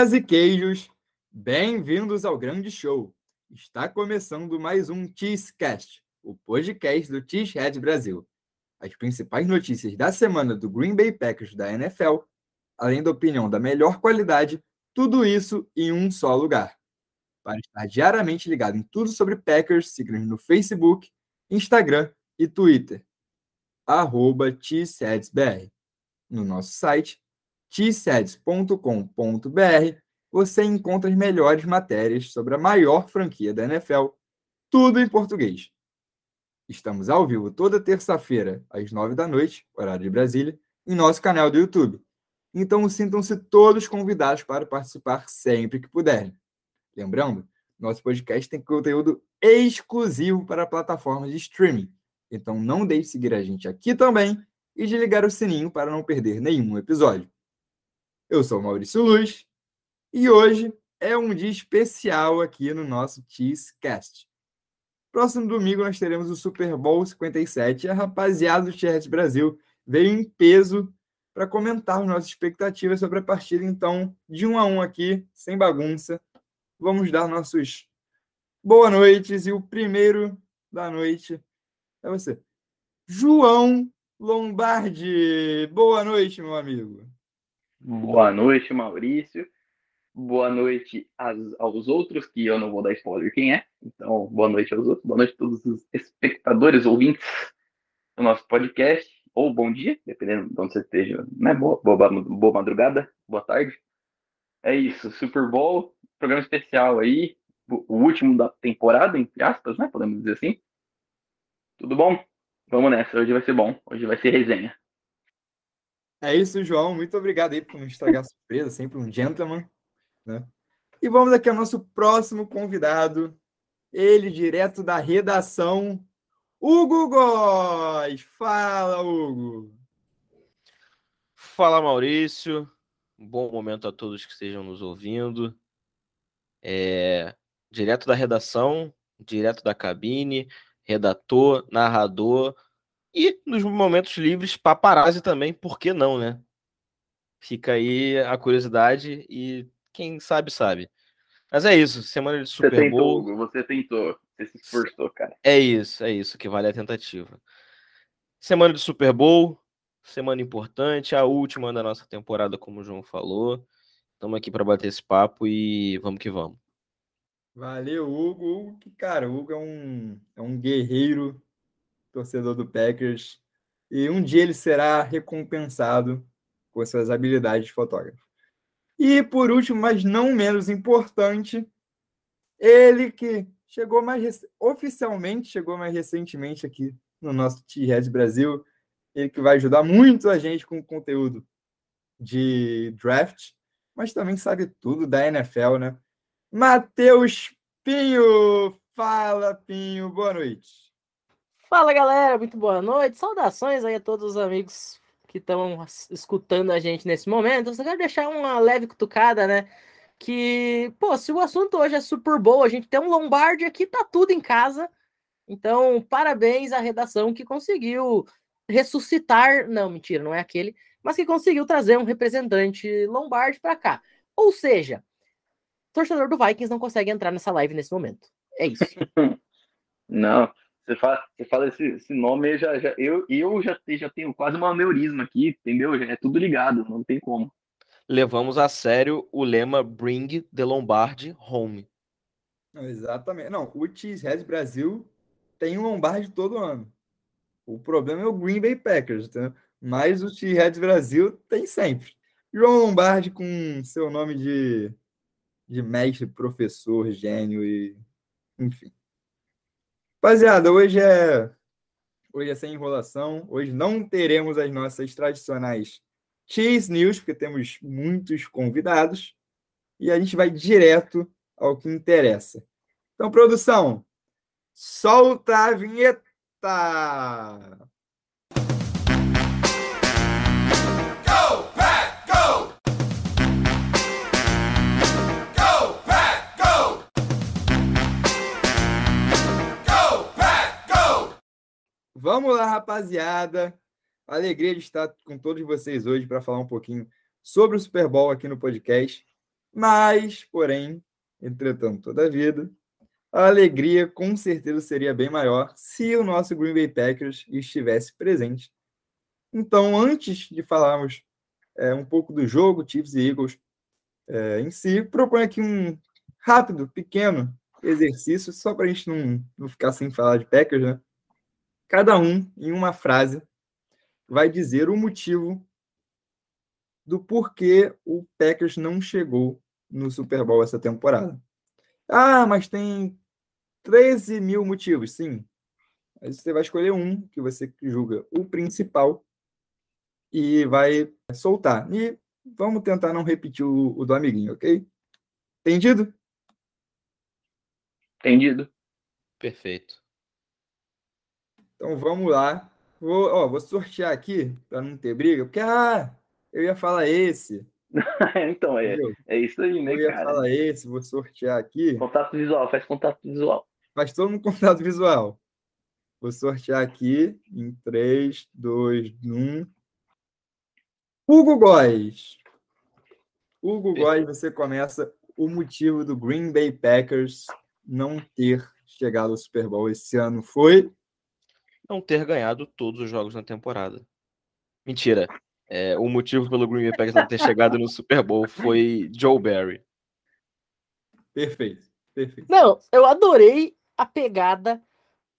E queijos, bem-vindos ao grande show. Está começando mais um Cheesecast, o podcast do Cheesehead Brasil. As principais notícias da semana do Green Bay Packers da NFL, além da opinião da melhor qualidade, tudo isso em um só lugar. Para estar diariamente ligado em tudo sobre Packers, siga-nos no Facebook, Instagram e Twitter. Arroba. No nosso site, tseds.com.br, você encontra as melhores matérias sobre a maior franquia da NFL, tudo em português. Estamos ao vivo toda terça-feira, às nove da noite, horário de Brasília, em nosso canal do YouTube. Então sintam-se todos convidados para participar sempre que puderem. Lembrando, nosso podcast tem conteúdo exclusivo para plataformas de streaming. Então não deixe de seguir a gente aqui também e de ligar o sininho para não perder nenhum episódio. Eu sou Maurício Luz e hoje é um dia especial aqui no nosso Cheesecast. Próximo domingo nós teremos o Super Bowl 57 e a rapaziada do Cheers Brasil veio em peso para comentar nossas expectativas sobre a partida. Então, de um a um aqui, sem bagunça, vamos dar nossos boa noites e o primeiro da noite é você. João Lombardi. Boa noite, meu amigo. Boa noite, Maurício. Boa noite aos outros, que eu não vou dar spoiler quem é. Então, boa noite aos outros. Boa noite a todos os espectadores, ouvintes do nosso podcast. Ou bom dia, dependendo de onde você esteja. Né? Boa, boa, boa madrugada, boa tarde. É isso, Super Bowl, programa especial aí. O último da temporada, entre aspas, né? Podemos dizer assim. Tudo bom? Vamos nessa, hoje vai ser bom. Hoje vai ser resenha. É isso, João. Muito obrigado aí por não estragar a surpresa, sempre um gentleman. Né? E vamos aqui ao nosso próximo convidado, ele direto da redação, Hugo Góes. Fala, Hugo. Fala, Maurício. bom momento a todos que estejam nos ouvindo. É, direto da redação, direto da cabine, redator, narrador, e nos momentos livres, paparazzi também, por que não, né? Fica aí a curiosidade e quem sabe, sabe. Mas é isso, semana de Super você tentou, Bowl. Hugo, você tentou, você se esforçou, cara. É isso, é isso que vale a tentativa. Semana de Super Bowl, semana importante, a última da nossa temporada, como o João falou. Estamos aqui para bater esse papo e vamos que vamos. Valeu, Hugo. Hugo, que cara, o Hugo é um, é um guerreiro torcedor do Packers, e um dia ele será recompensado por suas habilidades de fotógrafo. E por último, mas não menos importante, ele que chegou mais oficialmente chegou mais recentemente aqui no nosso T-Red Brasil, ele que vai ajudar muito a gente com o conteúdo de draft, mas também sabe tudo da NFL, né? Matheus Pinho, fala Pinho, boa noite. Fala galera, muito boa noite. Saudações aí a todos os amigos que estão escutando a gente nesse momento. Eu só quero deixar uma leve cutucada, né? Que, pô, se o assunto hoje é Super Bowl, a gente tem um Lombardi aqui, tá tudo em casa. Então, parabéns à redação que conseguiu ressuscitar, não, mentira, não é aquele, mas que conseguiu trazer um representante Lombardi para cá. Ou seja, torcedor do Vikings não consegue entrar nessa live nesse momento. É isso. não, você fala, você fala esse, esse nome, eu já, já, eu, eu já, já tenho quase um aneurisma aqui, entendeu? Já é tudo ligado, não tem como. Levamos a sério o lema Bring the Lombardi Home. Não, exatamente. Não, o Cheesehead Brasil tem um Lombardi todo ano. O problema é o Green Bay Packers, entendeu? mas o Cheesehead Brasil tem sempre. João Lombardi com seu nome de, de mestre, professor, gênio e enfim. Rapaziada, hoje é hoje é sem enrolação. Hoje não teremos as nossas tradicionais Cheese News, porque temos muitos convidados. E a gente vai direto ao que interessa. Então, produção, solta a vinheta! Vamos lá, rapaziada. Alegria de estar com todos vocês hoje para falar um pouquinho sobre o Super Bowl aqui no podcast. Mas, porém, entretanto, toda a vida, a alegria com certeza seria bem maior se o nosso Green Bay Packers estivesse presente. Então, antes de falarmos é, um pouco do jogo, Chiefs e Eagles é, em si, proponho aqui um rápido, pequeno exercício, só para a gente não, não ficar sem falar de Packers, né? Cada um, em uma frase, vai dizer o motivo do porquê o Packers não chegou no Super Bowl essa temporada. Ah, mas tem 13 mil motivos, sim. Aí você vai escolher um que você julga o principal e vai soltar. E vamos tentar não repetir o, o do amiguinho, ok? Entendido? Entendido. Perfeito. Então vamos lá. Vou, ó, vou sortear aqui para não ter briga, porque ah, eu ia falar esse. então, é, é isso aí, né, eu ia cara? falar esse, vou sortear aqui. Contato visual, faz contato visual. Faz todo mundo contato visual. Vou sortear aqui em 3, 2, 1. Hugo Góes. Hugo Góes, você começa o motivo do Green Bay Packers não ter chegado ao Super Bowl esse ano foi Não ter ganhado todos os jogos na temporada. Mentira. É, o motivo pelo Green Bay Packers não ter chegado no Super Bowl foi Joe Barry. perfeito, perfeito. Não, eu adorei a pegada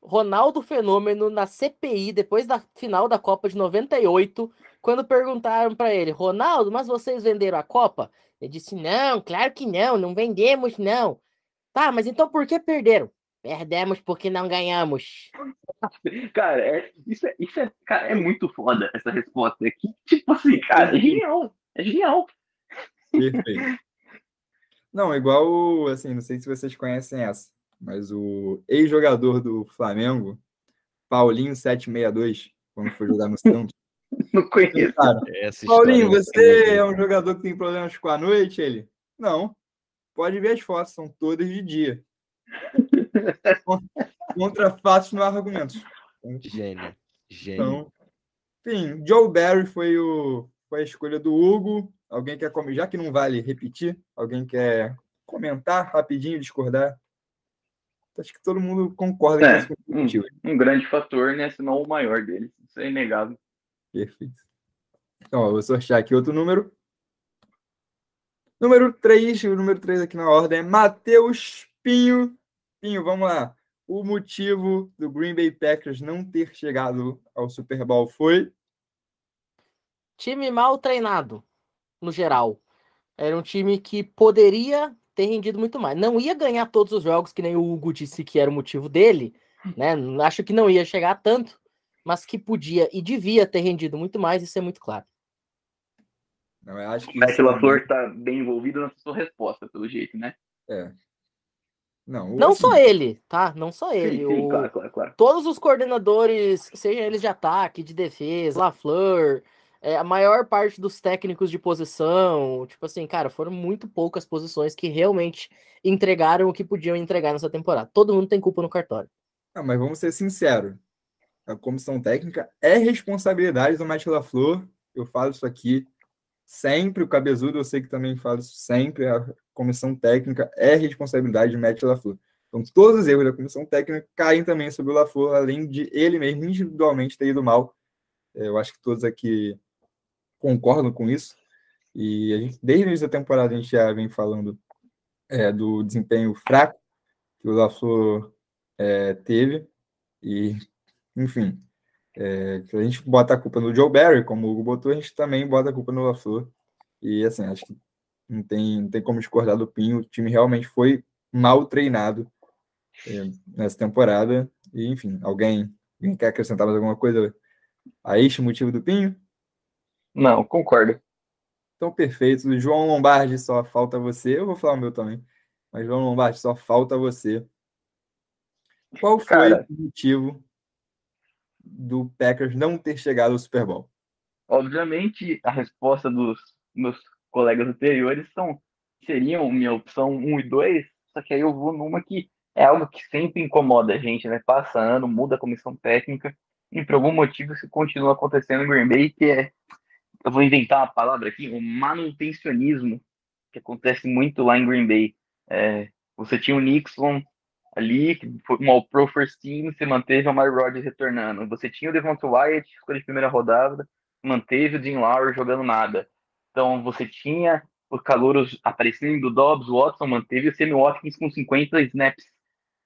Ronaldo Fenômeno na CPI depois da final da Copa de 98, quando perguntaram para ele, Ronaldo, mas vocês venderam a Copa? Ele disse: Não, claro que não, não vendemos, não. Tá, mas então por que perderam? Perdemos porque não ganhamos. Cara, é, isso, é, isso é, cara, é muito foda essa resposta aqui. Tipo assim, cara, é genial. É genial. Perfeito. Não, igual, assim, não sei se vocês conhecem essa, mas o ex-jogador do Flamengo, Paulinho 762, quando foi jogar no Santos. Não conheço. Cara, Essa Paulinho, você é é um jogador que tem problemas com a noite? Ele, não. Pode ver as fotos, são todas de dia. Contra fatos não há argumentos. Gênio. Gênio. Então, enfim, Joe Barry foi, o, foi a escolha do Hugo. Alguém quer comentar, já que não vale repetir, alguém quer comentar rapidinho, discordar? Acho que todo mundo concorda É, com esse motivo. Um grande fator, né? Se não o maior deles. Isso é inegável. Perfeito. Então, ó, eu vou sortear aqui outro número. Número 3, o número 3 aqui na ordem é Matheus Pinho. Pinho, vamos lá. O motivo do Green Bay Packers não ter chegado ao Super Bowl foi Time mal treinado, no geral. Era um time que poderia ter rendido muito mais. Não ia ganhar todos os jogos, que nem o Hugo disse que era o motivo dele, né? Acho que não ia chegar tanto, mas que podia e devia ter rendido muito mais, isso é muito claro. Não, eu acho que Matt isso- LaFleur tá bem envolvido na sua resposta, pelo jeito, né? É. Não, Não assim, só ele, tá? Não só Sim, ele. sim, o- claro, claro, claro. Todos os coordenadores, sejam eles de ataque, de defesa, LaFleur, é, a maior parte dos técnicos de posição, tipo assim, cara, foram muito poucas posições que realmente entregaram o que podiam entregar nessa temporada. Todo mundo tem culpa no cartório. Ah, mas vamos ser sinceros. A comissão técnica é responsabilidade do Matt LaFleur. Eu falo isso aqui sempre. O Cabezudo, eu sei que também falo isso sempre. A comissão técnica é responsabilidade do Matt LaFleur. Então, todos os erros da comissão técnica caem também sobre o LaFleur, além de ele mesmo individualmente ter ido mal. É, Eu acho que todos aqui concordam com isso. E a gente, desde o início da temporada, a gente já vem falando é, do desempenho fraco que o LaFleur é, teve. E, enfim, é, se a gente bota a culpa no Joe Barry, como o Hugo botou, a gente também bota a culpa no LaFleur. E, assim, acho que não tem, não tem como discordar do Pinho. O time realmente foi mal treinado é, nessa temporada. E, enfim, alguém, alguém quer acrescentar mais alguma coisa a este motivo do Pinho? Não, concordo. Então, perfeito. João Lombardi, só falta você. Eu vou falar o meu também. Mas, João Lombardi, só falta você. Qual foi Cara. o motivo do Packers não ter chegado ao Super Bowl? Obviamente, a resposta dos meus colegas anteriores são, seriam minha opção 1 e 2, só que aí eu vou numa que é algo que sempre incomoda a gente, né? Passa ano, muda a comissão técnica, e por algum motivo isso continua acontecendo em Green Bay, que é, eu vou inventar uma palavra aqui, o manutencionismo que acontece muito lá em Green Bay. É, você tinha o Nixon ali, que foi uma Pro First Team, você manteve o Mary Rodgers retornando. Você tinha o Devonta Wyatt, escolha de primeira rodada, manteve o Dean Lowry jogando nada. Então você tinha os calouros aparecendo, o Dobbs, o Watson, manteve o Sammy Watkins com 50 snaps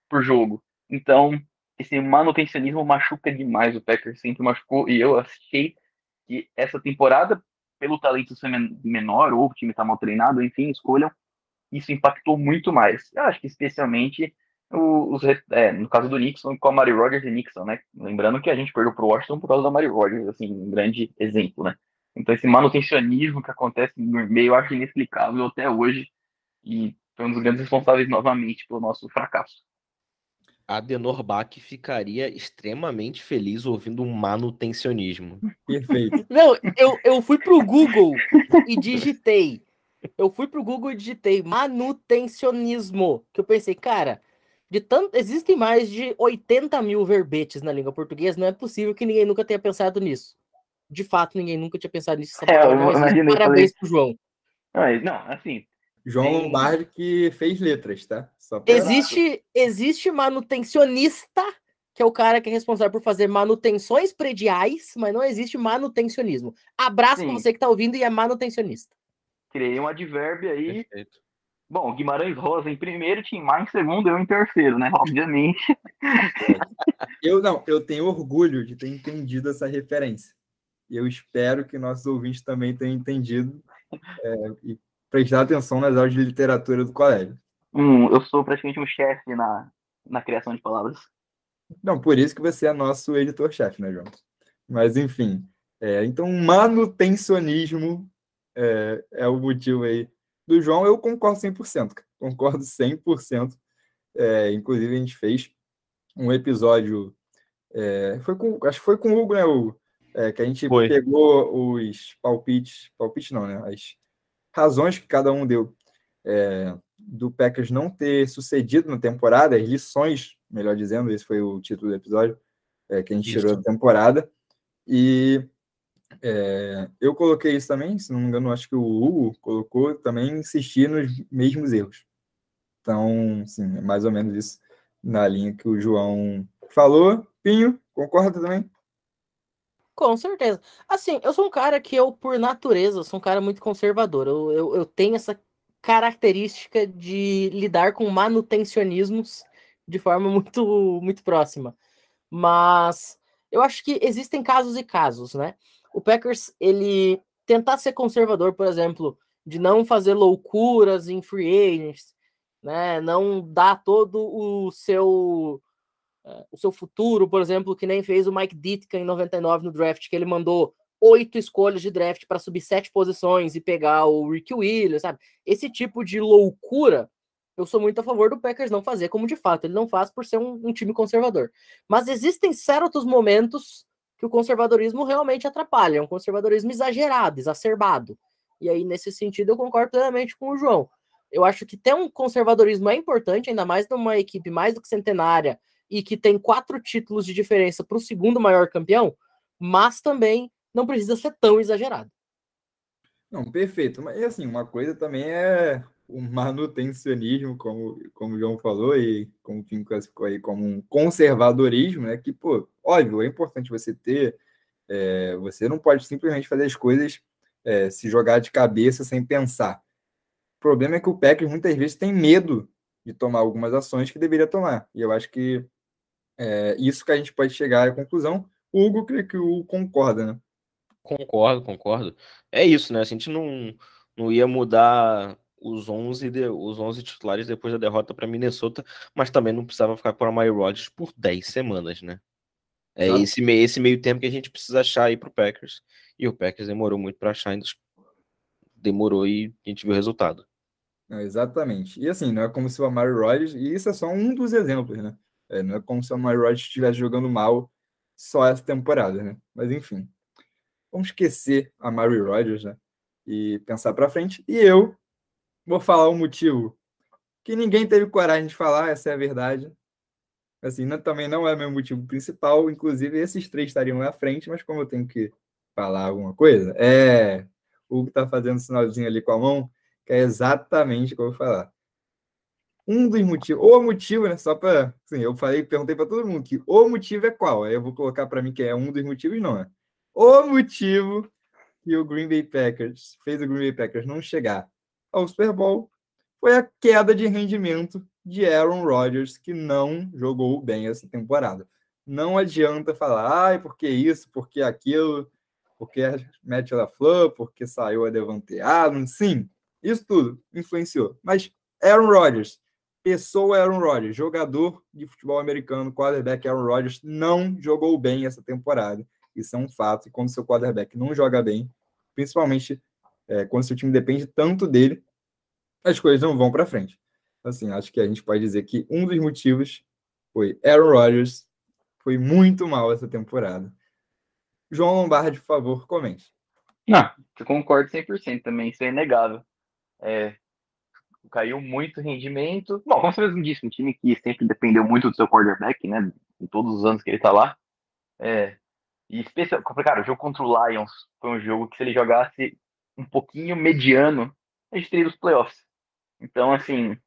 por jogo. Então, esse manutencionismo machuca demais o Packers, sempre machucou, e eu achei que essa temporada, pelo talento ser menor, ou o time está mal treinado, enfim, escolham, isso impactou muito mais. Eu acho que especialmente os, é, no caso do Nixon com a Mary Rogers e Nixon, né? Lembrando que a gente perdeu para o Washington por causa da Mary Rogers, assim, um grande exemplo, né? Então esse manutencionismo que acontece no meio eu acho inexplicável até hoje e foi um dos grandes responsáveis novamente pelo nosso fracasso. Adenor Bach ficaria extremamente feliz ouvindo um manutencionismo. Perfeito. Não, eu, eu fui pro Google e digitei. Eu fui pro Google e digitei manutencionismo. Que eu pensei, cara, de tanto, existem mais de 80 mil verbetes na língua portuguesa, não é possível que ninguém nunca tenha pensado nisso. De fato, ninguém nunca tinha pensado nisso. É, eu imaginei, Parabéns pro João. Não, assim, João tem... Lombardi que fez letras, tá? Existe, existe manutencionista, que é o cara que é responsável por fazer manutenções prediais, mas não existe manutencionismo. Abraço para você que tá ouvindo e é manutencionista. Criei um advérbio aí. Perfeito. Bom, Guimarães Rosa em primeiro, Tim Maia em segundo, eu em terceiro, né? Obviamente. eu não, eu tenho orgulho de ter entendido essa referência. E eu espero que nossos ouvintes também tenham entendido é, e prestar atenção nas aulas de literatura do colégio. Hum, eu sou praticamente um chefe na, na criação de palavras. Não, por isso que você é nosso editor-chefe, né, João? Mas, enfim. É, então, manutencionismo é, é, o motivo aí do João. Eu concordo 100%. Concordo 100%. É, inclusive, a gente fez um episódio. É, foi com, acho que foi com o Hugo, né, Hugo? É, que a gente foi. pegou os palpites. Palpite não, né? As razões que cada um deu é, do Packers não ter sucedido na temporada, as lições, melhor dizendo, esse foi o título do episódio é, que a gente isso. tirou da temporada. E é, eu coloquei isso também, se não me engano, acho que o Hugo colocou também insistir nos mesmos erros. Então, sim, é mais ou menos isso na linha que o João falou. Pinho, concorda também? Com certeza. Assim, eu sou um cara que eu, por natureza, sou um cara muito conservador. Eu, eu, eu tenho essa característica de lidar com manutencionismos de forma muito, muito próxima. Mas eu acho que existem casos e casos, né? O Packers, ele tentar ser conservador, por exemplo, de não fazer loucuras em free agents, né? Não dar todo o seu o seu futuro, por exemplo, que nem fez o Mike Ditka em 99 no draft, que ele mandou oito escolhas de draft para subir sete posições e pegar o Rick Williams, sabe? Esse tipo de loucura, eu sou muito a favor do Packers não fazer, como de fato ele não faz por ser um, um time conservador. Mas existem certos momentos que o conservadorismo realmente atrapalha, é um conservadorismo exagerado, exacerbado. E aí, nesse sentido, eu concordo plenamente com o João. Eu acho que ter um conservadorismo é importante, ainda mais numa equipe mais do que centenária, e que tem quatro títulos de diferença para o segundo maior campeão, mas também não precisa ser tão exagerado. Não, perfeito. Mas assim, uma coisa também é o manutencionismo, como, como o João falou, e como o Tim classificou aí como um conservadorismo, né? Que, pô, óbvio, é importante você ter. É, você não pode simplesmente fazer as coisas é, se jogar de cabeça sem pensar. O problema é que o Packers muitas vezes tem medo de tomar algumas ações que deveria tomar. E eu acho que é isso que a gente pode chegar à conclusão. O Hugo, creio que o concorda, né? Concordo, concordo. É isso, né? A gente não, não ia mudar os 11, de, os 11 titulares depois da derrota para Minnesota, mas também não precisava ficar por Amari Rodgers por 10 semanas, né? É esse, esse meio tempo que a gente precisa achar aí pro Packers. E o Packers demorou muito para achar, ainda demorou e a gente viu o resultado. exatamente. E assim, não é como se o Amari Rodgers, e isso é só um dos exemplos, né? É, não é como se o Amari Rodgers estivesse jogando mal só essa temporada, né? Mas enfim, vamos esquecer a Mary Rodgers, né? E pensar para frente. E eu vou falar o motivo que ninguém teve coragem de falar, essa é a verdade. Assim, não, também não é meu motivo principal. Inclusive, esses três estariam à frente, mas como eu tenho que falar alguma coisa, é. O Hugo tá fazendo um sinalzinho ali com a mão. que é exatamente o que eu vou falar. Um dos motivos, ou o motivo, né? Só para. Assim, eu falei, perguntei para todo mundo que o motivo é qual? Aí eu vou colocar para mim que é um dos motivos, não é? O motivo que o Green Bay Packers fez o Green Bay Packers não chegar ao Super Bowl foi a queda de rendimento de Aaron Rodgers, que não jogou bem essa temporada. Não adianta falar, ai, porque isso, porque aquilo, porque Matt LaFleur, porque saiu a Devante Adams, sim, isso tudo influenciou. Mas Aaron Rodgers, pessoa Aaron Rodgers, jogador de futebol americano, quarterback Aaron Rodgers, não jogou bem essa temporada. Isso é um fato. E quando seu quarterback não joga bem, principalmente é, quando seu time depende tanto dele, as coisas não vão para frente. Assim, acho que a gente pode dizer que um dos motivos foi Aaron Rodgers foi muito mal essa temporada. João Lombardi, por favor, comente. Não, eu concordo 100% também, isso é inegável. É, caiu muito rendimento. Bom, como você mesmo disse, um time que sempre dependeu muito do seu quarterback, né? Em todos os anos que ele tá lá. É, e especial, cara, o jogo contra o Lions foi um jogo que se ele jogasse um pouquinho mediano, a gente teria os playoffs. Então, assim,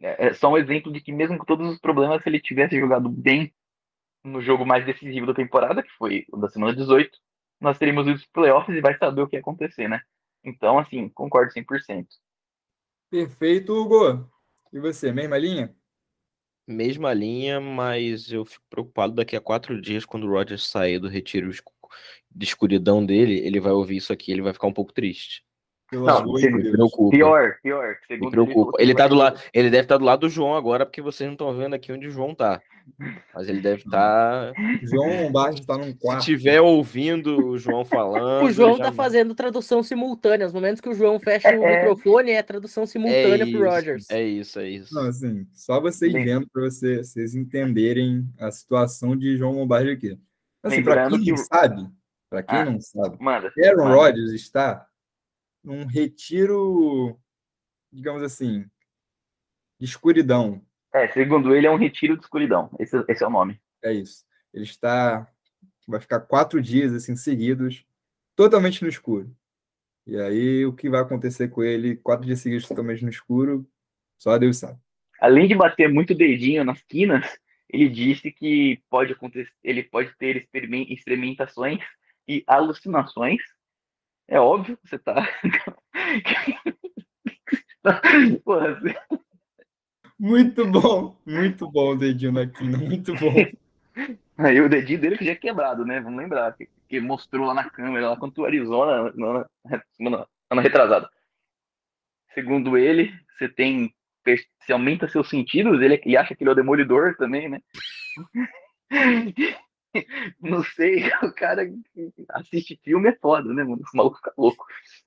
é, é só um exemplo de que mesmo com todos os problemas, se ele tivesse jogado bem no jogo mais decisivo da temporada, que foi o da semana 18, nós teríamos os playoffs e vai saber o que ia acontecer, né? Então, assim, concordo 100%. Perfeito, Hugo. E você, mesma linha? Mesma linha, mas eu fico preocupado daqui a quatro dias, quando o Rogers sair do retiro de escuridão dele, ele vai ouvir isso aqui, ele vai ficar um pouco triste. Não, Deus. Preocupa. Pior, pior. Me preocupa. Ele, ele tá do lado, ele deve estar tá do lado do João agora, porque vocês não estão vendo aqui onde o João tá. Mas ele deve estar. Tá... João Lombardi está num quarto. Se estiver ouvindo o João falando. O João está fazendo tradução simultânea. Os momentos que o João fecha o é. microfone é tradução simultânea é para o Rogers. É isso, é isso. Não, assim, só vocês Sim. vendo para você, vocês entenderem a situação de João Lombardi aqui. Assim, para quem que... não sabe, para quem ah, não sabe, manda, Aaron. Rodgers está num retiro, digamos assim, de escuridão. É, segundo ele, é um retiro de escuridão. Esse, esse é o nome. É isso. Ele está. Vai ficar quatro dias assim seguidos, totalmente no escuro. E aí, o que vai acontecer com ele, quatro dias seguidos totalmente no escuro, só Deus sabe. Além de bater muito dedinho nas quinas, ele disse que pode acontecer, ele pode ter experimentações e alucinações é óbvio que você tá. Porra, você... Muito bom, muito bom o dedinho na quina, muito bom. Aí o dedinho dele que já é quebrado, né? Vamos lembrar, que, que mostrou lá na câmera, lá quando o Arizona, na, na, na retrasada. Segundo ele, você tem. Se aumenta seus sentidos, ele, ele acha que ele é o demolidor também, né? não sei, o cara assiste filme é foda, né, mano? O maluco fica louco.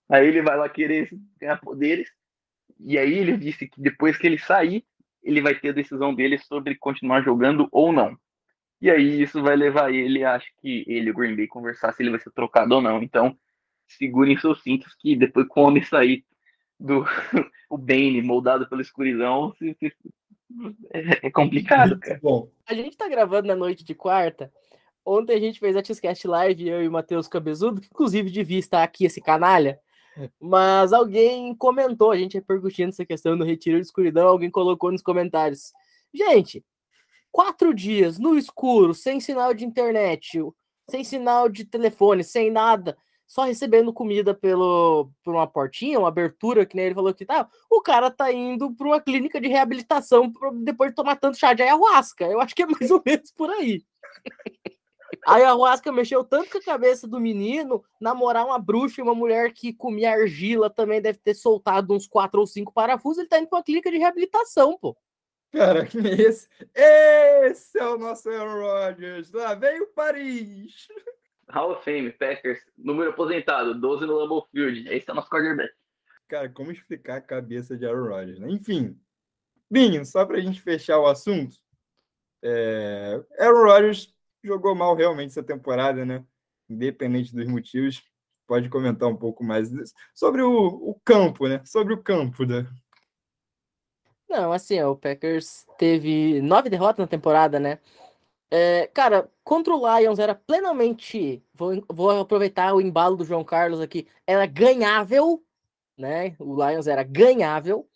Aí ele vai lá querer ganhar poderes, e aí ele disse que depois que ele sair, ele vai ter a decisão dele sobre continuar jogando ou não. E aí isso vai levar ele, acho que ele e o Green Bay conversar se ele vai ser trocado ou não. Então, segurem seus cintos que depois que o homem sair do o Bane moldado pela escuridão, é complicado, cara. Bom. A gente tá gravando na noite de quarta Ontem a gente fez a Tiscast Live, eu e o Matheus Cabezudo, que inclusive devia estar aqui esse canalha. Mas alguém comentou, a gente repercutindo essa questão do retiro de escuridão, alguém colocou nos comentários. Gente, quatro dias no escuro, sem sinal de internet, sem sinal de telefone, sem nada, só recebendo comida pelo, por uma portinha, uma abertura, que nem ele falou que tá. O cara tá indo para uma clínica de reabilitação depois de tomar tanto chá de ayahuasca. Eu acho que é mais ou menos por aí. A ayahuasca mexeu tanto com a cabeça do menino, namorar uma bruxa e uma mulher que comia argila também deve ter soltado uns quatro ou cinco parafusos. Ele tá indo pra uma clínica de reabilitação, pô. Cara, que esse? Esse é o nosso Aaron Rodgers. Lá veio Paris. Hall of Fame, Packers, número aposentado, 12 no Lambeau Field. Esse é o nosso quarterback. Cara, como explicar a cabeça de Aaron Rodgers, né? Enfim, Binho, só pra gente fechar o assunto, é... Aaron Rodgers jogou mal realmente essa temporada, né? Independente dos motivos. Pode comentar um pouco mais sobre o, o campo, né? Sobre o campo da. Não, assim, o Packers teve nove derrotas na temporada, né? É, cara, contra o Lions era plenamente. Vou, vou aproveitar o embalo do João Carlos aqui. Era ganhável. né? O Lions era ganhável.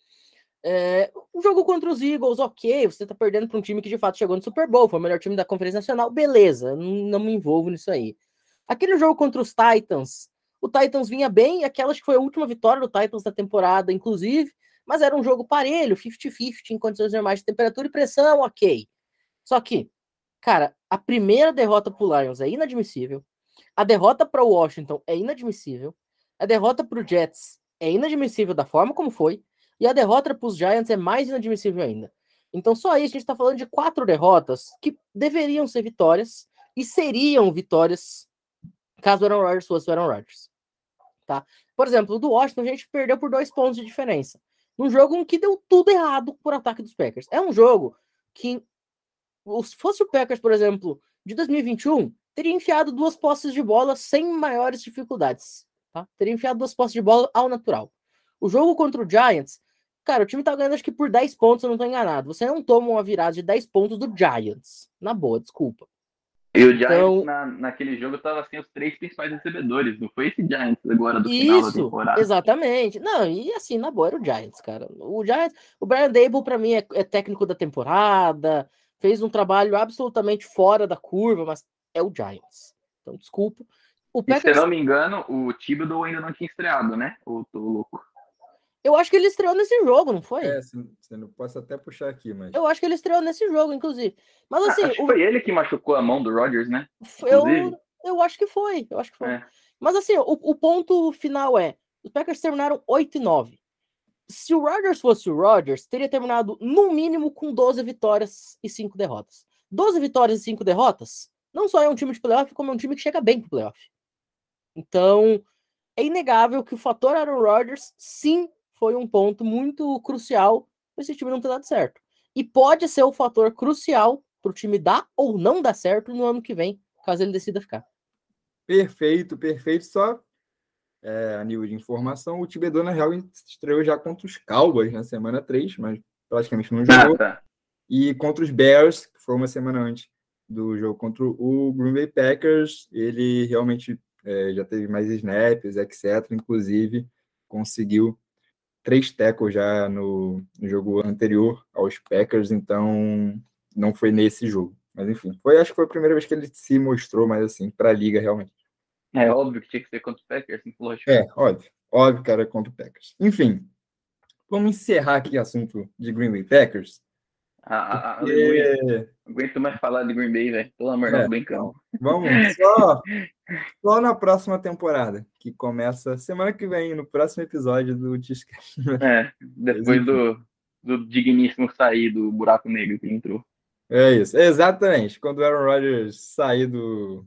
É, o jogo contra os Eagles, ok, você tá perdendo para um time que de fato chegou no Super Bowl, foi o melhor time da Conferência Nacional, beleza, não, me envolvo nisso aí. Aquele jogo contra os Titans, o Titans vinha bem, aquela que foi a última vitória do Titans da temporada, inclusive, mas era um jogo parelho, 50-50, em condições normais de temperatura e pressão, ok. Só que, cara, a primeira derrota pro Lions é inadmissível, a derrota para o Washington é inadmissível, a derrota para o Jets é inadmissível da forma como foi, e a derrota para os Giants é mais inadmissível ainda. Então, só aí a gente está falando de quatro derrotas que deveriam ser vitórias e seriam vitórias caso o Aaron Rodgers fosse o Aaron Rodgers. Tá? Por exemplo, do Washington a gente perdeu por dois pontos de diferença. Num jogo em que deu tudo errado por ataque dos Packers. É um jogo que, se fosse o Packers, por exemplo, de 2021, teria enfiado duas posses de bola sem maiores dificuldades. Tá? Teria enfiado duas posses de bola ao natural. O jogo contra o Giants, cara, o time tá ganhando acho que por 10 pontos, eu não tô enganado. Você não toma uma virada de 10 pontos do Giants. Na boa, desculpa. E o Giants, então, na, naquele jogo, tava sem assim, os três principais recebedores. Não foi esse Giants agora do isso, final da temporada. Exatamente. Não, e assim, na boa, era o Giants, cara. O Giants, o Brian Dable, para mim, é, é, técnico da temporada. Fez um trabalho absolutamente fora da curva, mas é o Giants. Então, desculpa. O Packers... se não me engano, o Thibodeau ainda não tinha estreado, né? Ou tô louco? Eu acho que ele estreou nesse jogo, não foi? É, você não posso até puxar aqui, mas. Eu acho que ele estreou nesse jogo, inclusive. Mas ah, assim. Ah, o... Foi ele que machucou a mão do Rodgers, né? Eu, eu acho que foi. Eu acho que foi. É. Mas assim, o, o, ponto final é: os Packers terminaram 8 e 9. Se o Rodgers fosse o Rodgers, teria terminado no mínimo com 12 vitórias e 5 derrotas. 12 vitórias e 5 derrotas não só é um time de playoff, como é um time que chega bem pro playoff. Então, é inegável que o fator Aaron Rodgers, sim, foi um ponto muito crucial para esse time não ter dado certo. E pode ser o fator crucial para o time dar ou não dar certo no ano que vem, caso ele decida ficar. Perfeito, perfeito. Só é, a nível de informação, o Tibedon, na real, estreou já contra os Cowboys na semana 3, mas praticamente não jogou. Tá. E contra os Bears, que foi uma semana antes do jogo contra o Green Bay Packers, ele realmente é, já teve mais snaps, etc. Inclusive, conseguiu três tackles já no, no, jogo anterior aos Packers, então não foi nesse jogo. Mas enfim, foi, acho que foi a primeira vez que ele se mostrou mais assim para a liga realmente. É óbvio que tinha que ser contra o Packers, lógico. É, óbvio. Óbvio que era contra o Packers. Enfim, vamos encerrar aqui o assunto de Green Bay Packers. Ah, porque... Aguento mais falar de Green Bay, velho. Pelo amor de é, Deus, Vamos, só, só na próxima temporada, que começa semana que vem, no próximo episódio do Discast. É, depois do, do digníssimo sair do buraco negro que entrou. É isso, exatamente. Quando o Aaron Rodgers sair do,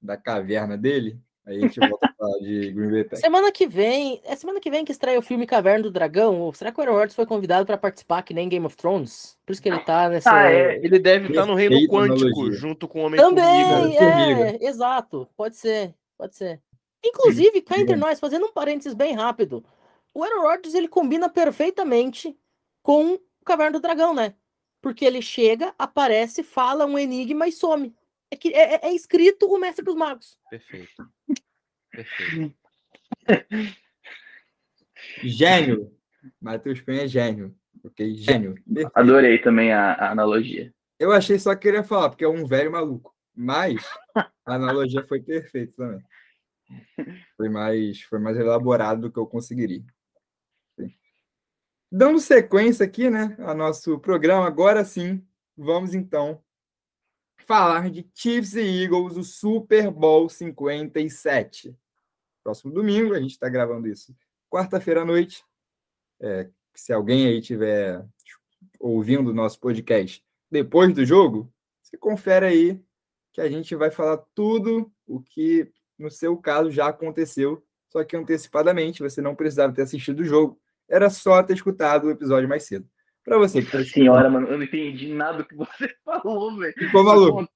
da caverna dele, Aí a gente volta a falar de Green Bay Packers. Semana que vem, é semana que vem que estreia o filme Caverna do Dragão. Ou será que o Aaron Rodgers foi convidado para participar que nem Game of Thrones? Por isso que ele tá nessa. Ah, é. Ele deve estar tá no Reino Quântico, junto com o Homem Também, é, exato. Pode ser, pode ser. Inclusive, cá entre nós, fazendo um parênteses bem rápido, o Aaron Rodgers ele combina perfeitamente com o Caverna do Dragão, né? Porque ele chega, aparece, fala um enigma e some. É, que, é, é, é escrito o Mestre dos Magos. Perfeito. Perfeito. gênio. Matheus Penha é gênio. Ok? Gênio. Perfeito. Adorei também a, a, analogia. Eu achei só que queria falar, porque é um velho maluco. Mas a analogia foi perfeita também. Foi mais, foi mais elaborado do que eu conseguiria. Dando sequência aqui, né, ao nosso programa, agora sim, vamos então falar de Chiefs e Eagles, o Super Bowl 57. Próximo domingo, a gente está gravando isso quarta-feira à noite. É, se alguém aí tiver ouvindo o nosso podcast depois do jogo, você confere aí que a gente vai falar tudo o que, no seu caso, já aconteceu, só que antecipadamente, você não precisava ter assistido o jogo, era só ter escutado o episódio mais cedo. Para você que tá senhora, mano, eu não entendi nada do que você falou, velho. Ficou maluco?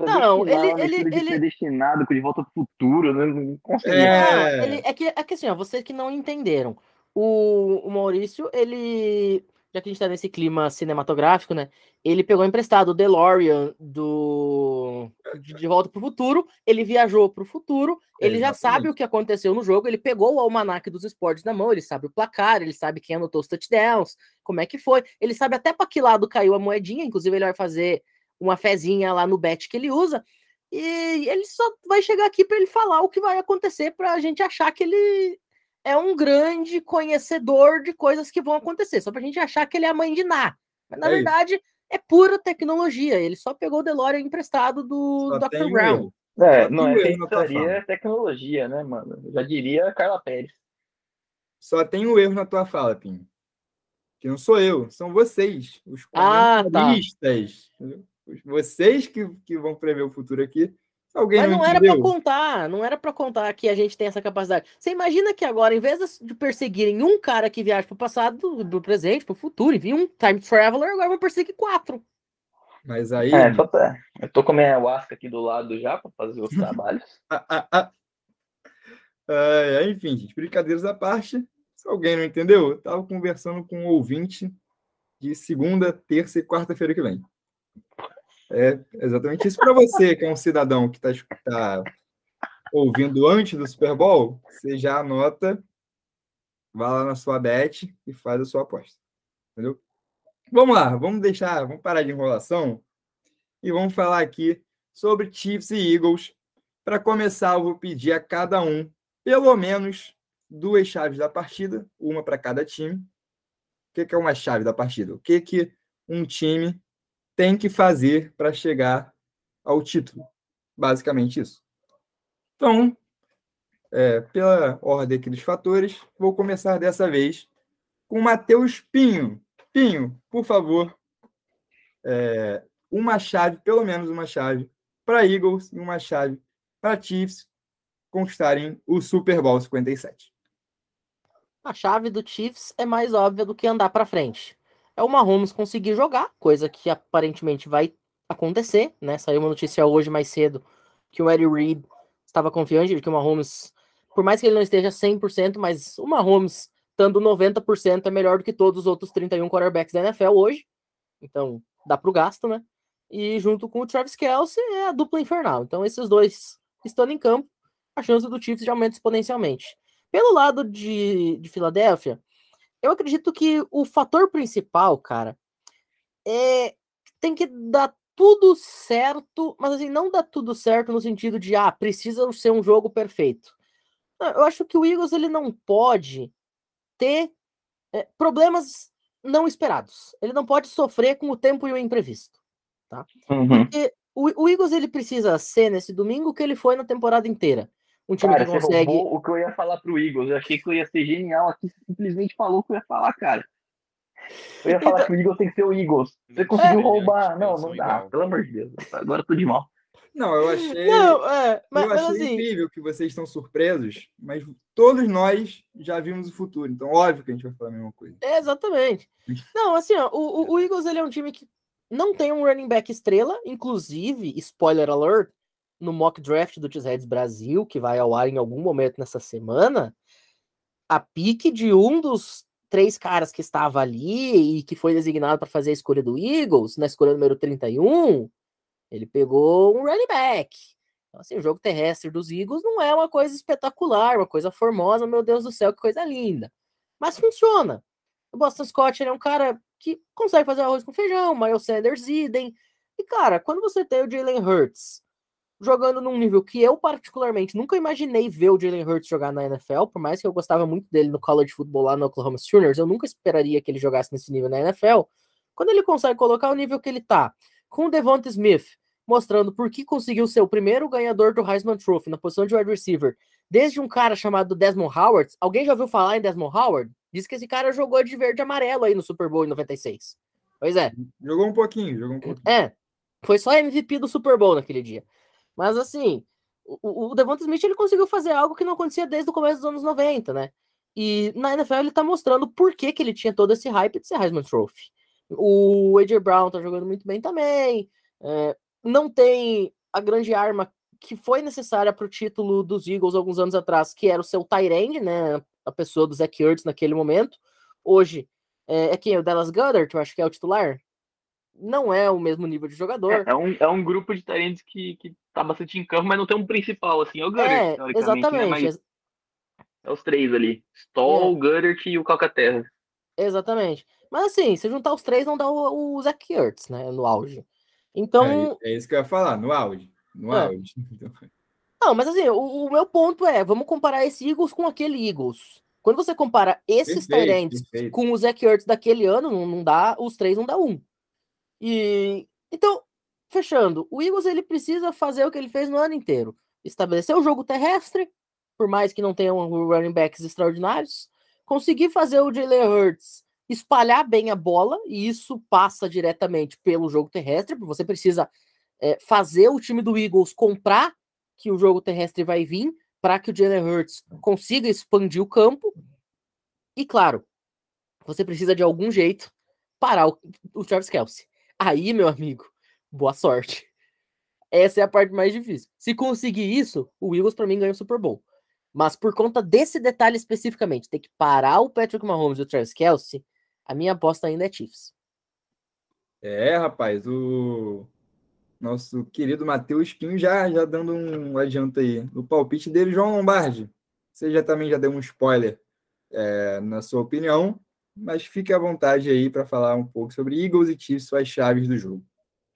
Não, ele, ele, ele... predestinado com de volta pro futuro, né? Não consegui. É... Ele, é, que, é que assim, ó, vocês que não entenderam. O, o Maurício, ele já que a gente tá nesse clima cinematográfico, né? Ele pegou emprestado o DeLorean do De Volta pro Futuro, ele viajou pro futuro, ele já sabe o que aconteceu no jogo, ele pegou o almanac dos esportes na mão, ele sabe o placar, ele sabe quem anotou os touchdowns, como é que foi, ele sabe até para que lado caiu a moedinha, inclusive ele vai fazer uma fezinha lá no bet que ele usa, e ele só vai chegar aqui para ele falar o que vai acontecer para a gente achar que ele é um grande conhecedor de coisas que vão acontecer, só pra gente achar que ele é a mãe de Ná. Mas na é verdade isso. é pura tecnologia. Ele só pegou o DeLorean emprestado do só Dr. Brown. É, não é feitiçaria, é tecnologia, né, mano? Eu já diria Carla Pérez. Só tem um erro na tua fala, Pim. Que não sou eu, são vocês, os comentaristas. Ah, tá. Vocês que, que vão prever o futuro aqui. Alguém Mas não, não era para contar, não era para contar que a gente tem essa capacidade. Você imagina que agora, em vez de perseguirem um cara que viaja para o passado, do presente, para o futuro, enfim, um time traveler, agora vão perseguir quatro. Mas aí. É, só tá. Eu tô com a minha ayahuasca aqui do lado já para fazer os trabalhos. ah, ah, ah. enfim, gente, brincadeiras à parte. Se alguém não entendeu, eu tava conversando com um ouvinte de segunda, terça e quarta-feira que vem. É exatamente isso para você, que é um cidadão que está tá ouvindo antes do Super Bowl, você já anota, vá lá na sua bet e faz a sua aposta. Entendeu? Vamos lá, vamos deixar, vamos parar de enrolação e vamos falar aqui sobre Chiefs e Eagles. Para começar, eu vou pedir a cada um, pelo menos, duas chaves da partida, uma para cada time. O que é uma chave da partida? O que, que um time tem que fazer para chegar ao título. Basicamente isso. Então, é, pela ordem aqui dos fatores, vou começar dessa vez com Matheus Pinho. Pinho, por favor, é, uma chave, pelo menos uma chave, para Eagles e uma chave para Chiefs conquistarem o Super Bowl 57. A chave do Chiefs é mais óbvia do que andar para frente é o Mahomes conseguir jogar, coisa que aparentemente vai acontecer, né? Saiu uma notícia hoje mais cedo que o Eddie Reid estava confiante de que o Mahomes, por mais que ele não esteja 100%, mas o Mahomes estando 90% é melhor do que todos os outros 31 quarterbacks da NFL hoje. Então, dá pro gasto, né? E junto com o Travis Kelsey é a dupla infernal. Então, esses dois estando em campo, a chance do Chiefs já aumenta exponencialmente. Pelo lado de, de Filadélfia, eu acredito que o fator principal, cara, é tem que dar tudo certo, mas assim, não dá tudo certo no sentido de, ah, precisa ser um jogo perfeito. Eu acho que o Eagles ele não pode ter é, problemas não esperados. Ele não pode sofrer com o tempo e o imprevisto, tá? Uhum. Porque o, o Eagles ele precisa ser nesse domingo que ele foi na temporada inteira. Um time cara, que consegue. o que eu ia falar pro Eagles, eu achei que eu ia ser genial aqui, você simplesmente falou o que eu ia falar, cara. Eu ia falar então... que o Eagles tem que ser o Eagles. Você conseguiu é, roubar. Não, não dá, igual. pelo amor de Deus. Agora eu tô de mal. Não, eu achei. Não, é, mas, eu achei mas, assim... incrível que vocês estão surpresos, mas todos nós já vimos o futuro. Então, óbvio que a gente vai falar a mesma coisa. É, exatamente. Não, assim, ó, o, o Eagles ele é um time que não tem um running back estrela, inclusive, spoiler alert, no mock draft do Cheeseheads Brasil, que vai ao ar em algum momento nessa semana, a pique de um dos três caras que estava ali e que foi designado para fazer a escolha do Eagles, na escolha número 31, ele pegou um running back. Então, assim, o jogo terrestre dos Eagles não é uma coisa espetacular, uma coisa formosa, meu Deus do céu, que coisa linda. Mas funciona. O Boston Scott é um cara que consegue fazer arroz com feijão, Miles Sanders idem. E, cara, quando você tem o Jalen Hurts jogando num nível que eu, particularmente, nunca imaginei ver o Jalen Hurts jogar na NFL, por mais que eu gostava muito dele no college football lá no Oklahoma Sooners, eu nunca esperaria que ele jogasse nesse nível na NFL. Quando ele consegue colocar o nível que ele tá, com o Devonta Smith, mostrando por que conseguiu ser o primeiro ganhador do Heisman Trophy na posição de wide receiver, desde um cara chamado Desmond Howard. Alguém já ouviu falar em Desmond Howard? Diz que esse cara jogou de verde e amarelo aí no Super Bowl em 96. Pois é. Jogou um pouquinho, jogou um pouquinho. É. Foi só MVP do Super Bowl naquele dia. Mas assim, o, o Devonta Smith ele conseguiu fazer algo que não acontecia desde o começo dos anos 90, né? E na NFL ele tá mostrando por que, que ele tinha todo esse hype de ser Heisman Trophy. O AJ Brown tá jogando muito bem também. É, não tem a grande arma que foi necessária para o título dos Eagles alguns anos atrás, que era o seu end, né? A pessoa do Zach Ertz naquele momento. Hoje é, é quem? O Dallas Goddard, eu acho que é o titular? Não é o mesmo nível de jogador. É, é um, é um grupo de talentos que, que tá bastante em campo, mas não tem um principal, assim. É o Goddard, É, teoricamente, né? exatamente. Mas é os três ali. Stoll, É. Goddard e o Calcaterra. Exatamente. Mas assim, se juntar os três, não dá o, o Zach Ertz, né? No auge. Então, É, é isso que eu ia falar, no auge. No É. auge. Então, Não, mas assim, o, o meu ponto é, vamos comparar esse Eagles com aquele Eagles. Quando você compara esses Perfeito, Tyrants perfeito. com o Zach Ertz daquele ano, não, não dá, os três não dá um. E então, fechando, o Eagles ele precisa fazer o que ele fez no ano inteiro, estabelecer o jogo terrestre, por mais que não tenham running backs extraordinários, conseguir fazer o Jalen Hurts espalhar bem a bola, e isso passa diretamente pelo jogo terrestre, porque você precisa é, fazer o time do Eagles comprar que o jogo terrestre vai vir para que o Jalen Hurts consiga expandir o campo. E claro, você precisa de algum jeito parar o, o Travis Kelsey. Aí, meu amigo, boa sorte. Essa é a parte mais difícil. Se conseguir isso, o Eagles para mim ganha o Super Bowl. Mas por conta desse detalhe especificamente, ter que parar o Patrick Mahomes e o Travis Kelsey, a minha aposta ainda é Chiefs. É, rapaz, o nosso querido Matheus Pinho já, já dando um adianto aí. No palpite dele, João Lombardi. Você já também já deu um spoiler é, na sua opinião, mas fique à vontade aí para falar um pouco sobre Eagles e Chiefs, suas chaves do jogo.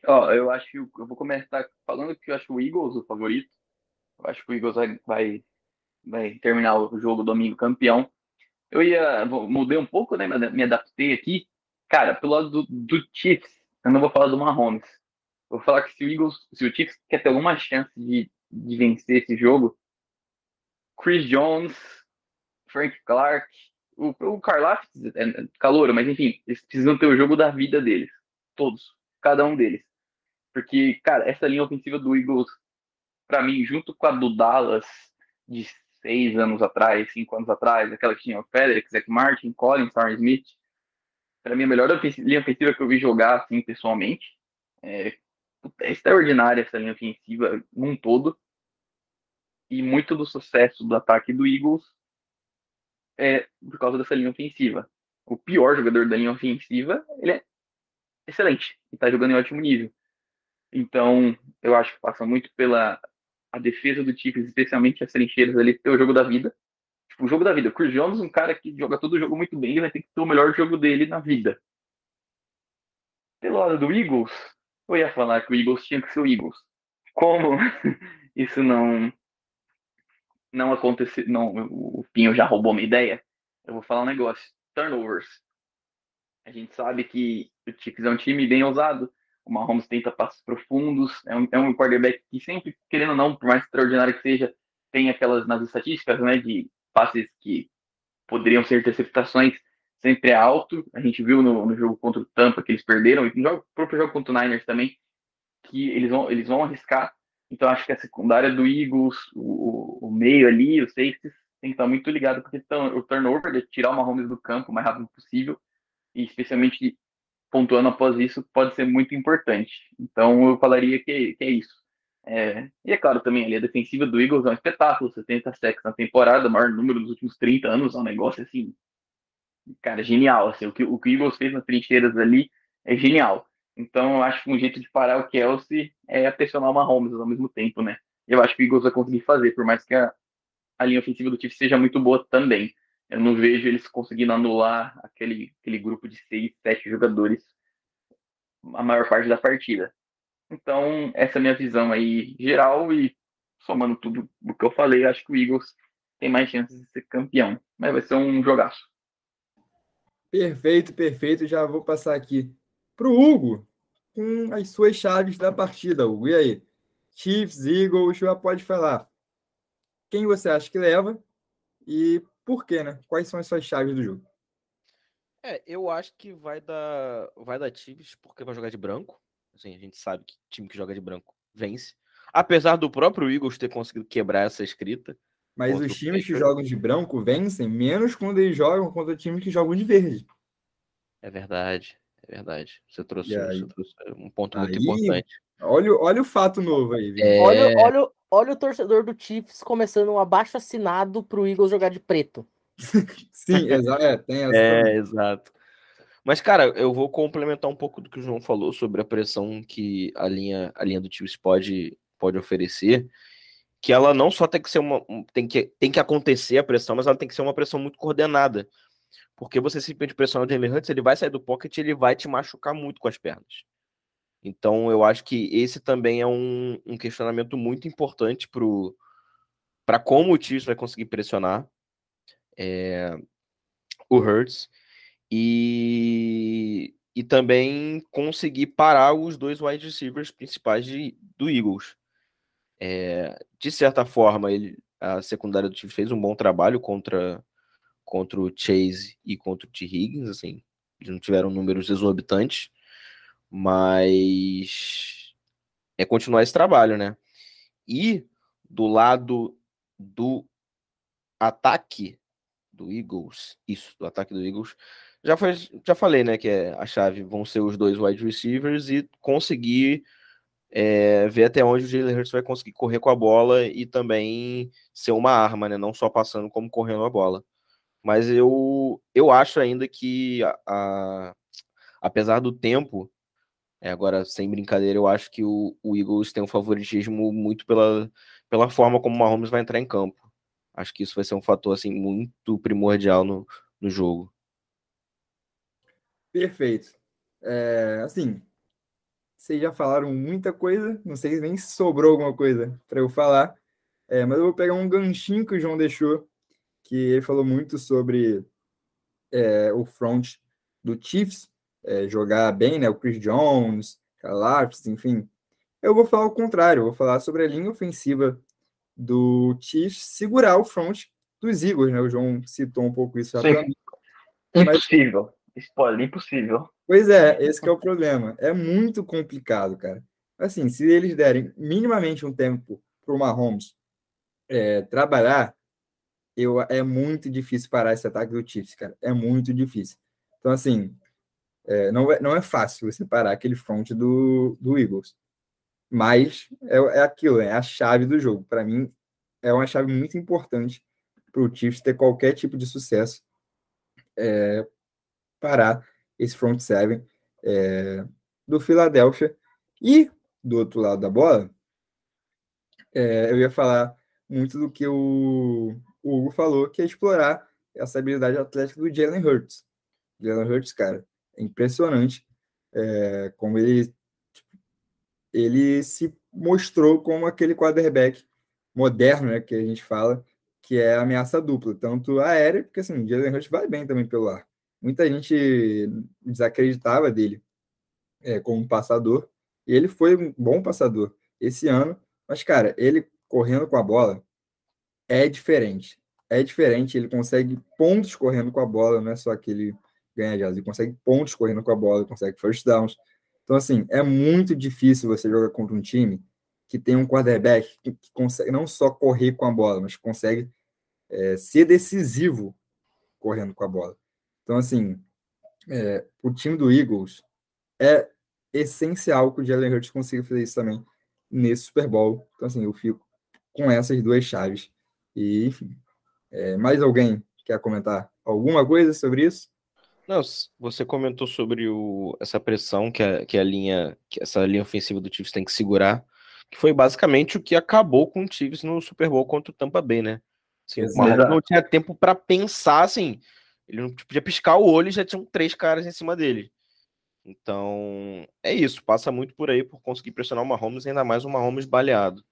Ó, eu acho que eu vou começar falando que eu acho o Eagles o favorito. Eu acho que o Eagles vai, vai, vai terminar o jogo domingo campeão. Eu ia, mudei um pouco, né? Me adaptei aqui. Cara, pelo lado do, do Chiefs, eu não vou falar do Mahomes. Vou falar que se o Eagles, se o Chiefs quer ter alguma chance de, de vencer esse jogo, Chris Jones, Frank Clark, o, o Karlaftis é calouro, mas enfim, eles precisam ter o jogo da vida deles. Todos. Cada um deles. Porque, cara, essa linha ofensiva do Eagles, pra mim, junto com a do Dallas de seis anos atrás, cinco anos atrás, aquela que tinha o Federic, Zach Martin, Collins, Torrey Smith, pra mim, a melhor linha ofensiva que eu vi jogar, assim, pessoalmente. É, é extraordinária essa linha ofensiva num todo. E muito do sucesso do ataque do Eagles é por causa dessa linha ofensiva. O pior jogador da linha ofensiva, ele é excelente e tá jogando em ótimo nível. Então, eu acho que passa muito pela a defesa do Chiefs, especialmente as trincheiras ali, ter o jogo da vida. Tipo, o jogo da vida. O Chris Jones, um cara que joga todo o jogo muito bem, ele vai ter que ter o melhor jogo dele na vida. Pelo lado do Eagles, eu ia falar que o Eagles tinha que ser o Eagles. Como isso não não aconteceu, não, o Pinho já roubou minha ideia, eu vou falar um negócio. Turnovers. A gente sabe que o Chiefs é um time bem ousado, o Mahomes tenta passos profundos, é um, é um quarterback que sempre, querendo ou não, por mais extraordinário que seja, tem aquelas nas estatísticas, né, de passes que poderiam ser interceptações, sempre é alto. A gente viu no, no jogo contra o Tampa que eles perderam, e no jogo- próprio jogo contra o Niners também, que eles vão, eles vão arriscar. Então acho que a secundária do Eagles, o, o meio ali, os safeties, tem que estar muito ligado, porque o turnover, de tirar o Mahomes do campo o mais rápido possível, e especialmente pontuando após isso, pode ser muito importante. Então eu falaria que, que é isso. É, e é claro também, ali, a defensiva do Eagles é um espetáculo, 70 sacks na temporada, maior número dos últimos 30 anos, é um negócio assim, cara, genial. Assim, o, que, o que o Eagles fez nas trincheiras ali é genial. Então eu acho que um jeito de parar o Kelsey é pressionar o Mahomes ao mesmo tempo, né? Eu acho que o Eagles vai conseguir fazer, por mais que a, a linha ofensiva do Chiefs seja muito boa também. Eu não vejo eles conseguindo anular aquele, aquele grupo de seis, sete jogadores a maior parte da partida. Então, essa é a minha visão aí geral e somando tudo o que eu falei, acho que o Eagles tem mais chances de ser campeão. Mas vai ser um jogaço. Perfeito, perfeito. Já vou passar aqui para o Hugo com as suas chaves da partida, Hugo. E aí? Chiefs, Eagles, já pode falar. Quem você acha que leva e por quê, né? Quais são as suas chaves do jogo? É, eu acho que vai dar, vai dar Chiefs porque vai jogar de branco. Assim, a gente sabe que time que joga de branco vence. Apesar do próprio Eagles ter conseguido quebrar essa escrita. Mas os times que jogam de branco vencem menos quando eles jogam contra times que jogam de verde. É verdade, é verdade. Você trouxe, você trouxe um ponto muito Aí- importante. Olha, o- olha o fato novo aí? É, Olha, olha, olha o torcedor do Chiefs começando um abaixo assinado pro Eagles jogar de preto. Sim, exa- é, tem essa também. É, exato. Mas, cara, eu vou complementar um pouco do que o João falou sobre a pressão que a linha, a linha do Chiefs pode, pode oferecer. Que ela não só tem que ser uma. Tem que, tem que acontecer a pressão, mas ela tem que ser uma pressão muito coordenada. Porque você simplesmente pressiona o Jalen Hurts, ele vai sair do pocket e ele vai te machucar muito com as pernas. Então, eu acho que esse também é um, um questionamento muito importante para como o Chiefs vai conseguir pressionar é, o Hurts e, e também conseguir parar os dois wide receivers principais de, do Eagles. É, de certa forma, ele, a secundária do Chiefs fez um bom trabalho contra, contra o Chase e contra o T. Higgins, assim, eles não tiveram números exorbitantes, mas é continuar esse trabalho, né? E do lado do ataque do Eagles, isso, do ataque do Eagles, já, foi, já falei, né, que é, a chave vão ser os dois wide receivers e conseguir é, ver até onde o Jalen Hurts vai conseguir correr com a bola e também ser uma arma, né, não só passando como correndo a bola. Mas eu, eu acho ainda que, a, a apesar do tempo, é, agora sem brincadeira, eu acho que o, o Eagles tem um favoritismo muito pela, pela forma como o Mahomes vai entrar em campo. Acho que isso vai ser um fator assim muito primordial no, no jogo. Perfeito. É, assim, vocês já falaram muita coisa, não sei nem se sobrou alguma coisa para eu falar, é, mas eu vou pegar um ganchinho que o João deixou, que ele falou muito sobre é, o front do Chiefs, é, jogar bem, né? O Chris Jones, Calapis, enfim. Eu vou falar o contrário, vou falar sobre a linha ofensiva do Chiefs segurar o front dos Eagles, né? O João citou um pouco isso rapidamente. Impossível. Spoiler, impossível. Pois é, esse é o problema. É muito complicado, cara. Assim, se eles derem minimamente um tempo para o Mahomes é, trabalhar, eu, é muito difícil parar esse ataque do Chiefs, cara. É muito difícil. Então, assim, é, não, é, não é fácil você parar aquele front do, do Eagles. Mas é, é aquilo, é a chave do jogo. Para mim, é uma chave muito importante para o Chiefs ter qualquer tipo de sucesso. É, parar esse front seven é, do Philadelphia. E do outro lado da bola, é, eu ia falar muito do que o, o, Hugo falou, que é explorar essa habilidade atlética do Jalen Hurts. Jalen Hurts, cara, é impressionante é, como ele ele se mostrou como aquele quarterback moderno, né, que a gente fala, que é ameaça dupla, tanto aérea, porque assim, o Jalen Hurts vai bem também pelo ar. Muita gente desacreditava dele é, como passador, e ele foi um bom passador esse ano, mas, cara, ele correndo com a bola é diferente. É diferente, ele consegue pontos correndo com a bola, não é só aquele ganha jazz, ele consegue pontos correndo com a bola, ele consegue first downs, então, assim, é muito difícil você jogar contra um time que tem um quarterback que, consegue não só correr com a bola, mas consegue é, ser decisivo correndo com a bola. Então, assim, é, o time do Eagles é essencial que o Jalen Hurts consiga fazer isso também nesse Super Bowl. Então, assim, eu fico com essas duas chaves. E, enfim, é, mais alguém quer comentar alguma coisa sobre isso? Não, você comentou sobre o, essa pressão que a, que a linha, que essa linha ofensiva do Chiefs tem que segurar, que foi basicamente o que acabou com o Chiefs no Super Bowl contra o Tampa Bay, né? Assim, o Mahomes não tinha tempo para pensar, assim, ele não podia piscar o olho e já tinham três caras em cima dele. Então, é isso, passa muito por aí por conseguir pressionar o Mahomes, ainda mais o Mahomes baleado.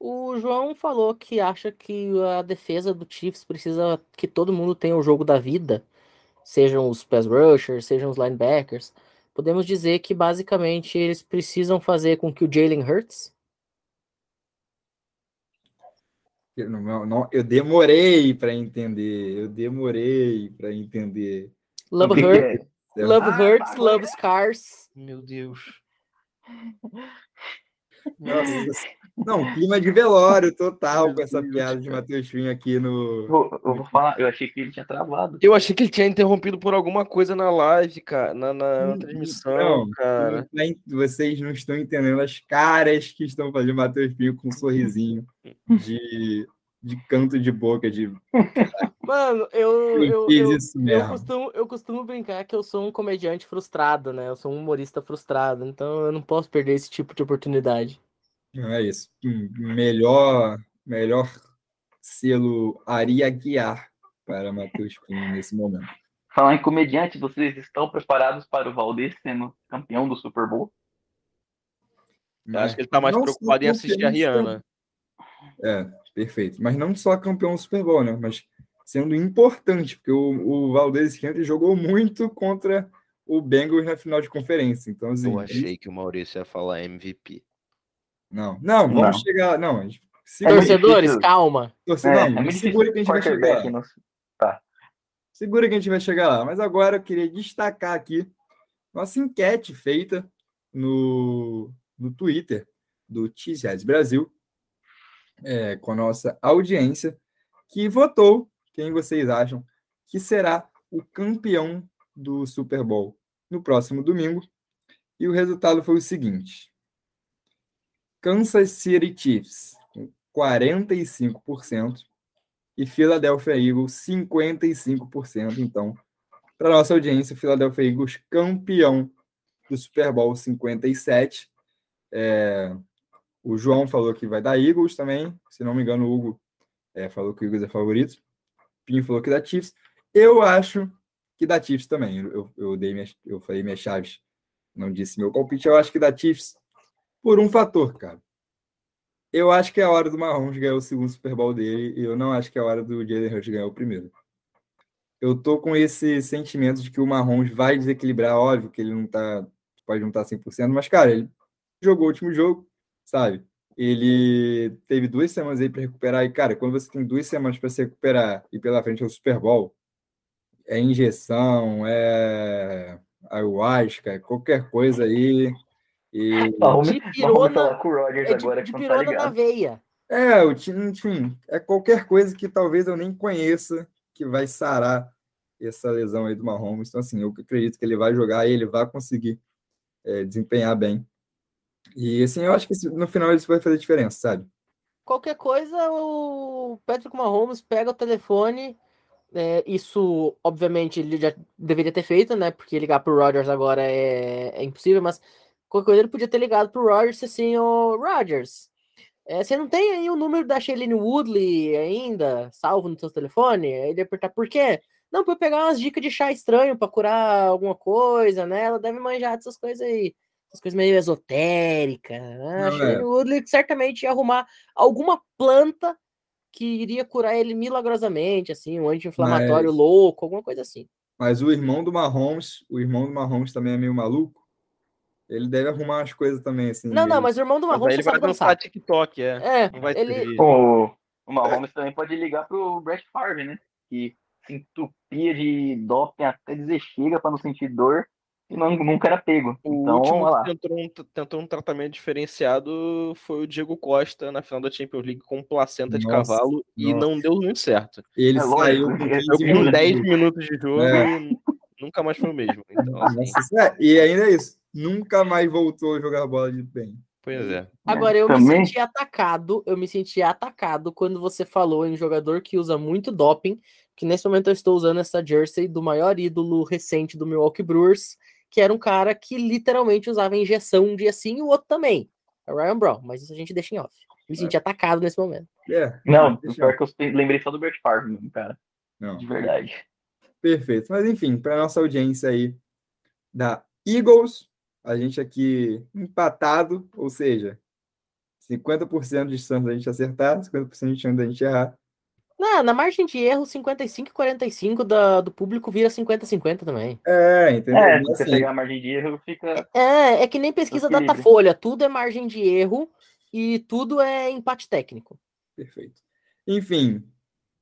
O João falou que acha que a defesa do Chiefs precisa que todo mundo tenha o jogo da vida sejam os pass rushers, sejam os linebackers, podemos dizer que basicamente eles precisam fazer com que o Jalen Hurts. Eu, não, não, eu demorei para entender, eu demorei para entender. Love Hurts, Love ah, Hurts, Love Scars. Meu Deus. Nossa, não, clima de velório total com essa piada de Matheus Pinho aqui no. Eu, eu, vou falar, eu achei que ele tinha travado. Eu achei que ele tinha interrompido por alguma coisa na live, cara, na, na, na transmissão, não, cara. Vocês não estão entendendo as caras que estão fazendo Matheus Pinho com um sorrisinho de, de canto de boca, de. Mano, eu, Eu eu, fiz eu, isso eu mesmo. costumo, eu costumo brincar que eu sou um comediante frustrado, né? Eu sou um humorista frustrado, então eu não posso perder esse tipo de oportunidade. Não é isso. Melhor, melhor selo Ari Aguiar para Matheus Pinho nesse momento. Falar em comediante, vocês estão preparados para o Valdez sendo campeão do Super Bowl? Eu acho que ele tá mais Não preocupado em assistir a Rihanna. É, perfeito. Mas não só campeão do Super Bowl, né? Mas sendo importante, porque o, o Valdez Scantling jogou muito contra o Bengals na final de conferência. Então, assim, Eu achei que o Maurício ia falar MVP. Não, não, vamos Não. chegar. Não, É Torcedores, calma. torcedor, É, não, é segura que a gente vai chegar. quarterback lá. no- Segura que a gente vai chegar lá. Mas agora eu queria destacar aqui nossa enquete feita no, no Twitter do T-Jazz Brasil, é, com a nossa audiência, que votou quem vocês acham que será o campeão do Super Bowl no próximo domingo. E o resultado foi o seguinte: Kansas City Chiefs, com 45%, e Philadelphia Eagles, 55%. Então, para nossa audiência, Philadelphia Eagles campeão do Super Bowl 57. É, o João falou que vai dar Eagles também. Se não me engano, o Hugo é, falou que o Eagles é favorito. Pinho falou que dá Chiefs. Eu acho que dá Chiefs também. Eu, eu, dei minhas, eu falei minhas chaves, não disse meu palpite. Eu acho que dá Chiefs por um fator, cara. Eu acho que é a hora do Mahomes ganhar o segundo Super Bowl dele e eu não acho que é a hora do Jalen Hurts ganhar o primeiro. Eu tô com esse sentimento de que o Mahomes vai desequilibrar, óbvio que ele não tá, pode não estar 100%, mas cara, ele jogou o último jogo, sabe? Ele teve duas semanas aí para recuperar e cara, quando você tem duas semanas para se recuperar e pela frente é o Super Bowl, é injeção, é ayahuasca, é qualquer coisa aí. E De pirona- com o Rodgers É de, agora de que não tá pirona na veia. É, o time, enfim, é qualquer coisa que talvez eu nem conheça que vai sarar essa lesão aí do Mahomes. Então, assim, eu acredito que ele vai jogar e ele vai conseguir é, desempenhar bem. E, assim, eu acho que no final isso vai fazer diferença, sabe? Qualquer coisa, o Patrick Mahomes pega o telefone. é, isso, obviamente, ele já deveria ter feito, né? Porque ligar pro Rodgers agora é, é impossível, mas qualquer coisa ele podia ter ligado pro Rodgers assim, ô Rodgers. é, você não tem aí o número da Shailene Woodley ainda, salvo no seu telefone? Aí ele ia apertar, por quê? Não, pra eu pegar umas dicas de chá estranho pra curar alguma coisa, né? Ela deve manjar dessas coisas aí. Essas coisas meio esotéricas, né? A Não, Shailene é. Woodley certamente ia arrumar alguma planta que iria curar ele milagrosamente, assim, um anti-inflamatório Mas- louco, alguma coisa assim. Mas o irmão do Mahomes, o irmão do Mahomes também é meio maluco. Ele deve arrumar umas coisas também, assim. Não, não, mas o irmão do Mahomes ele só vai dançar dançar. TikTok, é. É, Não vai ele, servir. O, o Mahomes também pode ligar pro Brett Favre, né? Que se entupia de doping até dizer chega pra não sentir dor e não, nunca era pego. O então, último que tentou um, tentou um tratamento diferenciado foi o Diego Costa na final da Champions League com placenta de Nossa, cavalo e nossa. não deu muito certo. Ele É saiu com ele 15 Deu com minutos 10 do- minutos de jogo É. e nunca mais foi o mesmo. Então, assim, Nossa, é, e ainda é isso. Nunca mais voltou a jogar bola de bem. pois é. Agora, eu me Também- senti atacado, eu me senti atacado quando você falou em jogador que usa muito doping, que nesse momento eu estou usando essa jersey do maior ídolo recente do Milwaukee Brewers, que era um cara que literalmente usava injeção um dia sim e o outro também. É o Ryan Brown, mas isso a gente deixa em off. Me senti atacado nesse momento. É, Não, pior que eu lembrei só do Brett Favre, cara. Não, De verdade. perfeito. Mas enfim, para nossa audiência aí da Eagles, a gente aqui empatado, ou seja, 50% de chance da gente acertar, 50% de chance da gente errar. Na, na margem de erro, 55 e 45 da, do público vira 50-50 também. É, entendeu? É, se Mas, você assim, pegar a margem de erro, fica. É, é que nem pesquisa. Datafolha, tudo é margem de erro e tudo é empate técnico. Perfeito. Enfim,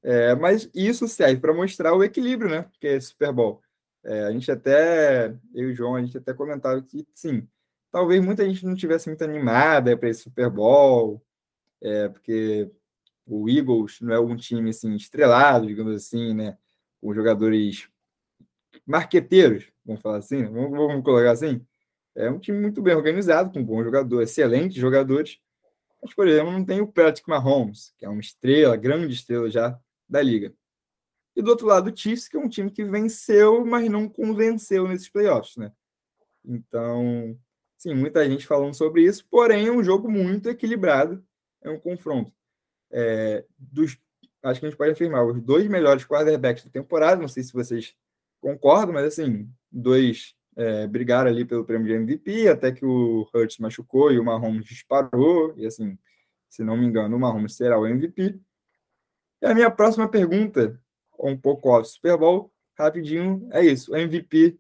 é, mas isso serve para mostrar o equilíbrio, né? Que é Super Bowl. É, a gente até, eu e o João, a gente até comentava que, sim, talvez muita gente não tivesse muito animada para esse Super Bowl, é, porque o Eagles não é um time assim, estrelado, digamos assim, né? Com jogadores marqueteiros, vamos falar assim, né? vamos, vamos colocar assim. É um time muito bem organizado, com bons jogadores, excelentes jogadores, mas, por exemplo, não tem o Patrick Mahomes, que é uma estrela, grande estrela já da liga. E do outro lado, o Chiefs, que é um time que venceu, mas não convenceu nesses playoffs, né? Então, sim, muita gente falando sobre isso, porém é um jogo muito equilibrado, é um confronto. É, dos, acho que a gente pode afirmar, os dois melhores quarterbacks da temporada, não sei se vocês concordam, mas assim, dois é, brigaram ali pelo prêmio de MVP, até que o Hurts machucou e o Mahomes disparou, e assim, se não me engano, o Mahomes será o MVP. E a minha próxima pergunta, um pouco off Super Bowl, rapidinho, é isso, o MVP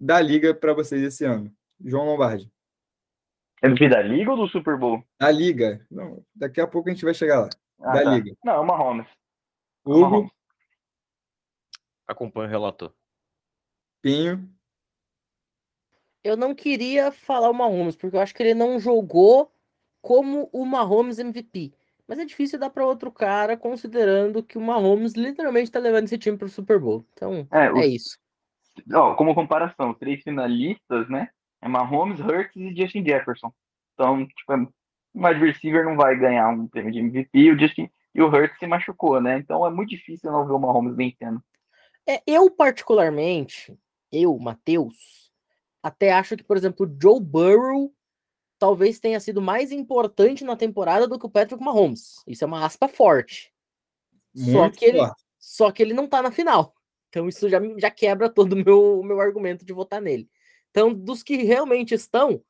da liga para vocês esse ano. João Lombardi. MVP da liga ou do Super Bowl? Da liga. Não, daqui a pouco a gente vai chegar lá. Ah, da tá. liga. Não, é o Mahomes. Hugo. Acompanho o relator. Pinho. Eu não queria falar o Mahomes, porque eu acho que ele não jogou como o Mahomes MVP. Mas é difícil dar para outro cara, considerando que o Mahomes literalmente está levando esse time para o Super Bowl. Então, é, é isso. Ó, como comparação, três finalistas, né? É Mahomes, Hurts e Justin Jefferson. Então, tipo, um wide receiver não vai ganhar um prêmio de MVP e o, Justin, e o Hurts se machucou, né? Então é muito difícil não ver o Mahomes vencendo. É, eu, particularmente, eu, Matheus, até acho que, por exemplo, o Joe Burrow talvez tenha sido mais importante na temporada do que o Patrick Mahomes. Isso é uma aspa forte. Muito só que, ele, só que ele não tá na final. Então isso já, já quebra todo o meu, meu argumento de votar nele. Então, dos que realmente estão,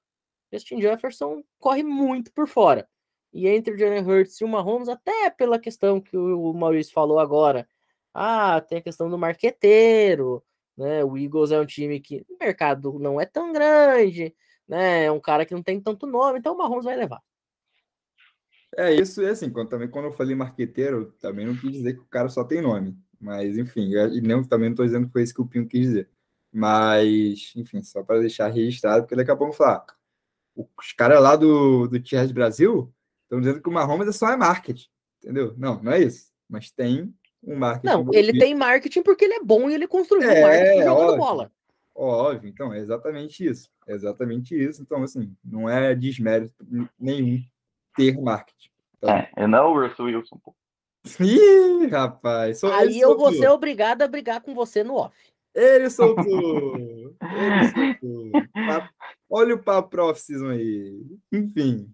Justin Jefferson corre muito por fora. E entre o Jalen Hurts e o Mahomes, até pela questão que o Maurício falou agora, ah, tem a questão do marqueteiro, né? O Eagles é um time que o mercado não é tão grande, né? É um cara que não tem tanto nome, então o Mahomes vai levar. É isso, é assim, quando, também quando eu falei marqueteiro, também não quis dizer que o cara só tem nome. Mas, enfim, e nem, também não estou dizendo que foi isso que o Pinho quis dizer. Mas, enfim, só para deixar registrado, porque daqui a pouco falar. Os caras lá do, do Tiers Brasil estão dizendo que o Mahomes é só é marketing. Entendeu? Não, não é isso. Mas tem um marketing. Não, ele tem marketing porque ele é bom e ele construiu é, marketing jogando óbvio, bola. Óbvio, então, é exatamente isso. É exatamente isso. Então, assim, não é desmérito nenhum ter marketing. Então, é, é não o Russell Wilson, pô. Ih, rapaz. Aí eu vou ser obrigado a brigar com você no off. Ele soltou! Ele soltou! Olha o papo off-season aí. Enfim.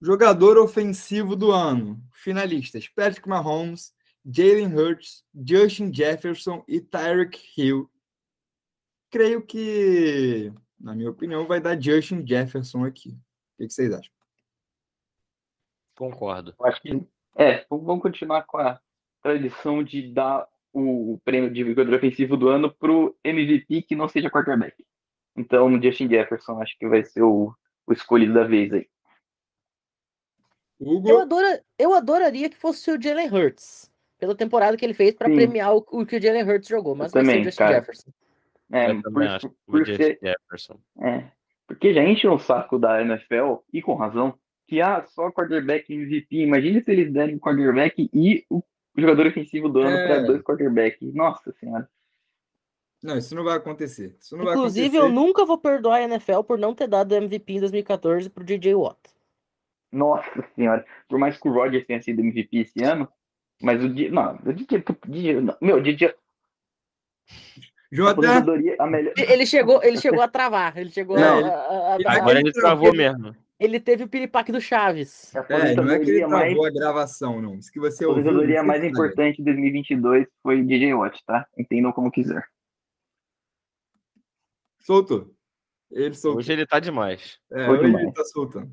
Jogador ofensivo do ano. Finalistas: Patrick Mahomes, Jalen Hurts, Justin Jefferson e Tyreek Hill. Creio que, na minha opinião, vai dar Justin Jefferson aqui. O que vocês acham? Concordo. Acho que é, vamos continuar com a tradição de dar o prêmio de jogador ofensivo do ano para o MVP que não seja quarterback. Então, Justin Jefferson acho que vai ser o, o escolhido da vez aí. Hugo? Eu, adora, eu adoraria que fosse o Jalen Hurts, pela temporada que ele fez para premiar o, o, que o Jalen Hurts jogou, mas eu vai também, ser o Justin cara. Jefferson. É, eu por, acho por, por ser, Jefferson. É, porque já enche um saco da NFL, e com razão, que ah, só quarterback MVP. Imagina se eles derem o quarterback e o jogador ofensivo do ano é... para dois quarterbacks. Nossa senhora. Não, isso não vai acontecer. Não Inclusive, vai acontecer. eu nunca vou perdoar a NFL por não ter dado MVP em 2014 pro DJ Watt. Nossa senhora. Por mais que o Rodgers tenha sido MVP esse ano, mas o DJ. Não, o DJ. DJ meu, o DJ. Jota... Melhor... Ele chegou, ele chegou a travar. Ele chegou não, a, a, a, Agora ele travou mesmo. Ele teve o piripaque do Chaves. É, não é que ele travou mais... a gravação, não. Isso que você a aposentadoria mais importante de 2022 foi DJ Watch, tá? Entendam como quiser. Soltou. Ele soltou. Hoje ele tá demais. É, hoje demais. ele tá soltando.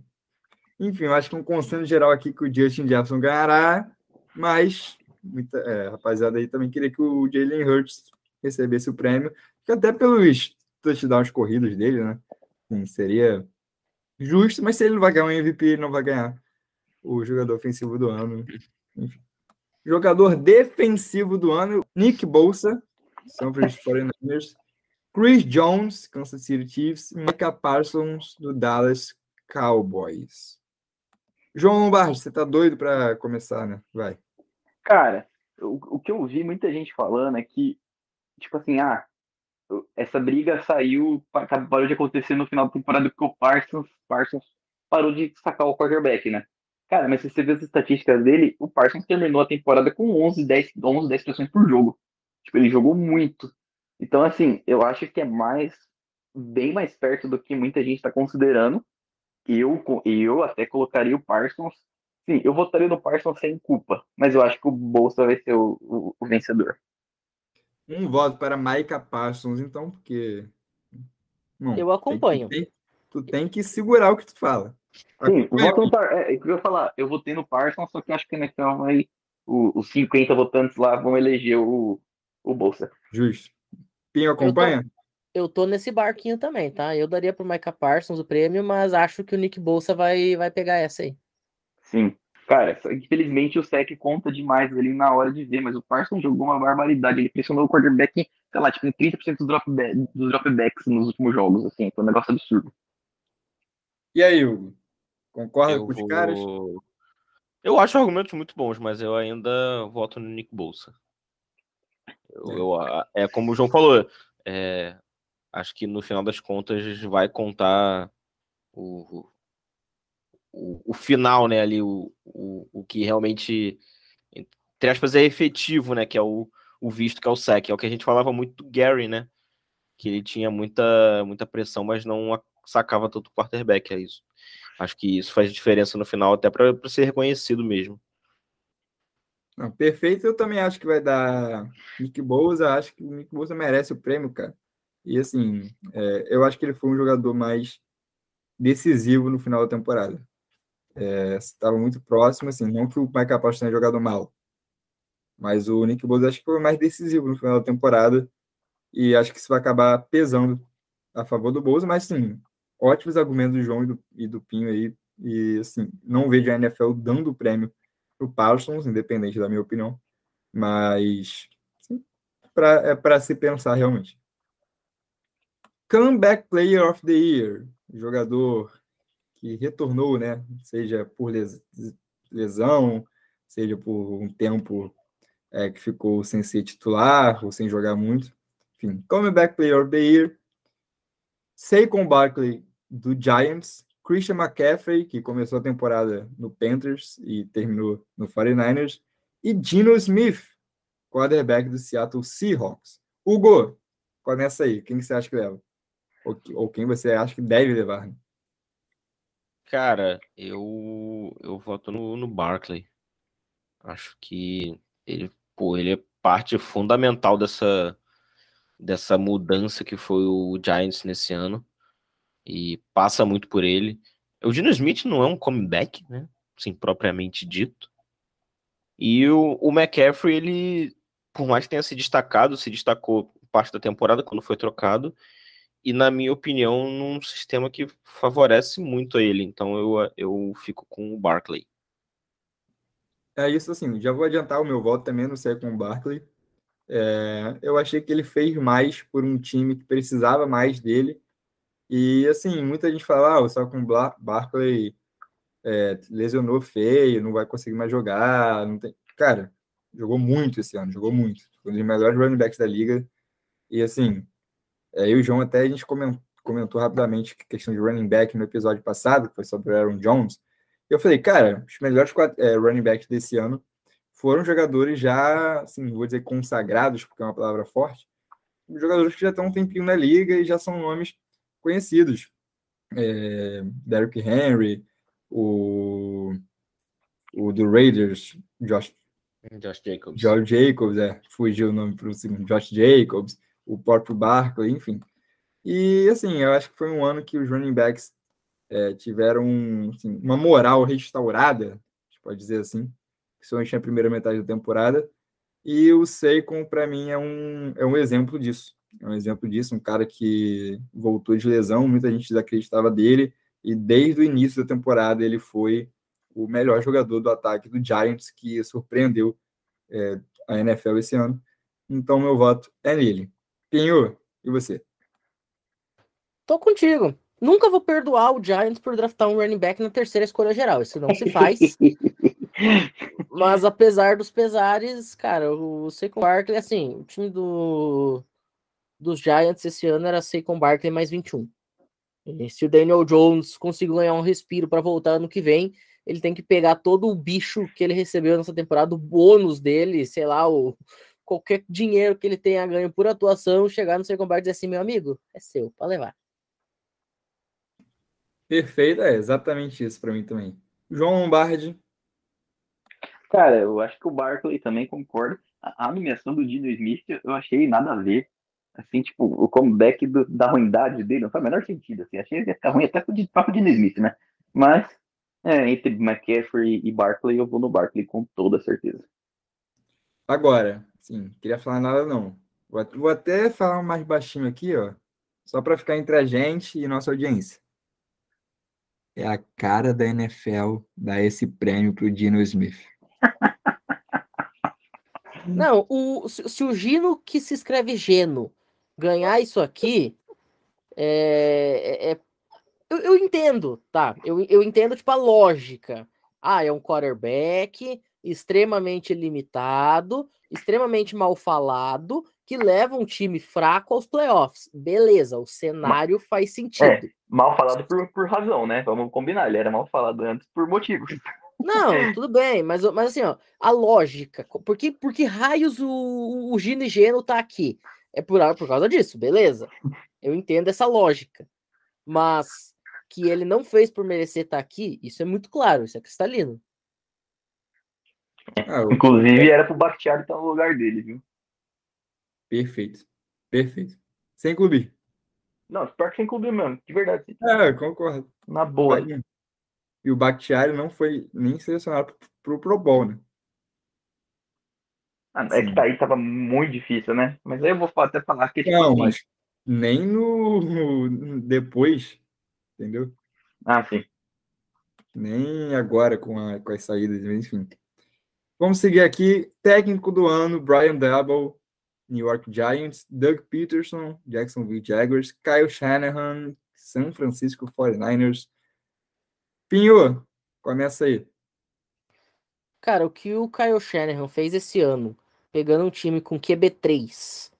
Enfim, eu acho que um consenso geral aqui que o Justin Jefferson ganhará, mas muita é, rapaziada aí também queria que o Jalen Hurts recebesse o prêmio, que até pelos touchdowns corridos dele, né? Sim, seria justo, mas se ele não vai ganhar um MVP, ele não vai ganhar o jogador ofensivo do ano. Enfim. Jogador defensivo do ano, Nick Bolsa, São Francisco 49ers. Chris Jones, Kansas City Chiefs. Micah Parsons, do Dallas Cowboys. João Lombardi, você tá doido para começar, né? Vai. Cara, o, o que eu vi muita gente falando é que, tipo assim, ah, essa briga saiu, parou de acontecer no final da temporada porque o Parsons, Parsons parou de sacar o quarterback, né? Cara, mas se você vê as estatísticas dele, o Parsons terminou a temporada com 11, 10, 11, 10 pressões por jogo. Tipo, ele jogou muito. Então, assim, eu acho que é mais, bem mais perto do que muita gente está considerando. Eu, eu até colocaria o Parsons. Sim, eu votaria no Parsons sem culpa, mas eu acho que o Bolsa vai ser o, o, o vencedor. Um voto para Micah Parsons, então, porque. Não, eu acompanho. Tem, tu tem que segurar o que tu fala. Sim, voto no Parsons. É, é, eu ia falar, eu votei no Parsons, só que acho que a NFL vai. Os 50 votantes lá vão eleger o, o Bolsa. Justo. Pinho acompanha? Eu tô, eu tô, nesse barquinho também, tá? Eu daria pro Micah Parsons o prêmio, mas acho que o Nick Bolsa vai, vai pegar essa aí. Sim. Cara, infelizmente o SEC conta demais ali na hora de ver, mas o Parsons jogou uma barbaridade. Ele pressionou o quarterback, sei lá, tipo, em 30% dos, drop dos dropbacks nos últimos jogos, assim, foi um negócio absurdo. E aí, Hugo? Concorda eu com os vou... caras? Eu acho argumentos muito bons, mas eu ainda voto no Nick Bolsa. Eu, é. eu, é como o João falou, é, acho que no final das contas vai contar o, o, o final, né, ali, o, o, o que realmente, entre aspas, é efetivo, né, que é o, o visto, que é o SEC, é o que a gente falava muito do Gary, né, que ele tinha muita, muita pressão, mas não sacava tanto o quarterback, é isso. Acho que isso faz diferença no final, até para ser reconhecido mesmo. Não, perfeito, eu também acho que vai dar Nick Bosa, acho que o Nick Bosa merece o prêmio, cara. E assim, é, eu acho que ele foi um jogador mais decisivo no final da temporada. Estava é, muito próximo, assim, não que o Mike Parsons tenha jogado mal, mas o Nick Bosa acho que foi mais decisivo no final da temporada e acho que isso vai acabar pesando a favor do Bosa, mas sim, ótimos argumentos do João e do, e do Pinho aí, e assim, não vejo a NFL dando o prêmio para o Parsons, independente da minha opinião, mas pra, é para se pensar realmente. Comeback Player of the Year, jogador que retornou, né? Seja por lesão, seja por um tempo é, que ficou sem ser titular ou sem jogar muito. Enfim, Comeback Player of the Year. Saquon Barkley do Giants, Christian McCaffrey, que começou a temporada no Panthers e terminou no 49ers, e Dino Smith, quarterback do Seattle Seahawks. Hugo, começa aí. Quem você acha que leva? Ou, ou quem você acha que deve levar? Né? Cara, eu eu voto no, no Barkley. Acho que ele, pô, ele é parte fundamental dessa dessa mudança que foi o Giants nesse ano e passa muito por ele. O Dino Smith não é um comeback, né? Assim, propriamente dito. E o, o McCaffrey, ele, por mais que tenha se destacado, se destacou parte da temporada quando foi trocado, e na minha opinião, num sistema que favorece muito ele. Então eu, eu fico com o Barkley. É isso assim, já vou adiantar o meu voto também, não sei com o Barkley. É, eu achei que ele fez mais por um time que precisava mais dele e assim, muita gente fala, ah, o Barkley é, lesionou feio, não vai conseguir mais jogar. Não tem... Cara, jogou muito esse ano, jogou muito. Um dos melhores running backs da liga. E assim, eu e o João até a gente comentou, comentou rapidamente a questão de running back no episódio passado, que foi sobre o Aaron Jones. E eu falei, cara, os melhores é, running backs desse ano foram jogadores já, assim, vou dizer consagrados, porque é uma palavra forte, jogadores que já estão um tempinho na liga e já são nomes conhecidos. É, Derrick Henry, o, o do Raiders, Josh, Josh Jacobs. Josh Jacobs, é, fugiu o nome para o segundo, Josh Jacobs, o próprio Barkley, enfim. E assim, eu acho que foi um ano que os running backs é, tiveram assim, uma moral restaurada, a gente pode dizer assim, principalmente na primeira metade da temporada. E o Seikon, para mim, é um, é um exemplo disso é um exemplo disso, um cara que voltou de lesão, muita gente desacreditava dele, e desde o início da temporada ele foi o melhor jogador do ataque do Giants, que surpreendeu é, a NFL esse ano. Então, meu voto é nele. Pinho, e você? Tô contigo. Nunca vou perdoar o Giants por draftar um running back na terceira escolha geral. Isso não se faz. Mas apesar dos pesares, cara, o Saquon Barkley, assim, o time do dos Giants esse ano era Saquon Barkley mais 21. E se o Daniel Jones conseguir ganhar um respiro para voltar ano que vem, ele tem que pegar todo o bicho que ele recebeu nessa temporada, o bônus dele, sei lá, o qualquer dinheiro que ele tenha ganho por atuação, chegar no seu combate e dizer assim, meu amigo, é seu, pode levar. Perfeito, é exatamente isso para mim também. João Lombardi. Cara, eu acho que o Barkley também concorda. A, a nomeação do Dino Smith eu achei nada a ver. Assim, tipo, o comeback do, da ruindade dele não faz o menor sentido. Assim. Achei que ia ficar ruim até com o próprio Dino Smith, né? Mas, é, entre McCaffrey e Barkley, eu vou no Barkley com toda certeza. Agora, sim, queria falar nada não. Vou, até falar mais baixinho aqui, ó, só para ficar entre a gente e nossa audiência. É a cara da NFL dar esse prêmio pro Dino Smith. Não, o, se, se o Gino que se escreve Geno ganhar isso aqui, é, é, é eu, eu, entendo, tá? Eu, eu entendo, tipo, a lógica. Ah, é um quarterback extremamente limitado, extremamente mal falado, que leva um time fraco aos playoffs. Beleza, o cenário faz é, sentido. É, mal falado por, por razão, né? Vamos combinar, ele era mal falado antes por motivos. Não, tudo bem, mas, mas assim, ó, a lógica, por que, por que raios o, o Gino e Geno tá aqui? É por, por causa disso, beleza. Eu entendo essa lógica. Mas que ele não fez por merecer estar tá aqui, isso é muito claro, isso é cristalino. Ah, Inclusive, era pro Bakhtiari estar no lugar dele, viu? Perfeito. Perfeito. Sem clube. Não, pior que sem clube mesmo, de verdade. É, concordo. Na boa. E o Bakhtiari não foi nem selecionado pro Pro Bowl, né? Ah, é que daí tava muito difícil, né? Mas aí eu vou até falar que. Tipo, não, assim... mas nem no, no, depois, entendeu? Ah, sim. Nem agora com, a, com as saídas, enfim. Vamos seguir aqui. Técnico do ano, Brian Dabble, New York Giants, Doug Peterson, Jacksonville Jaguars, Kyle Shanahan, San Francisco 49ers. Pinho, começa aí. Cara, o que o Kyle Shanahan fez esse ano, pegando um time com QB3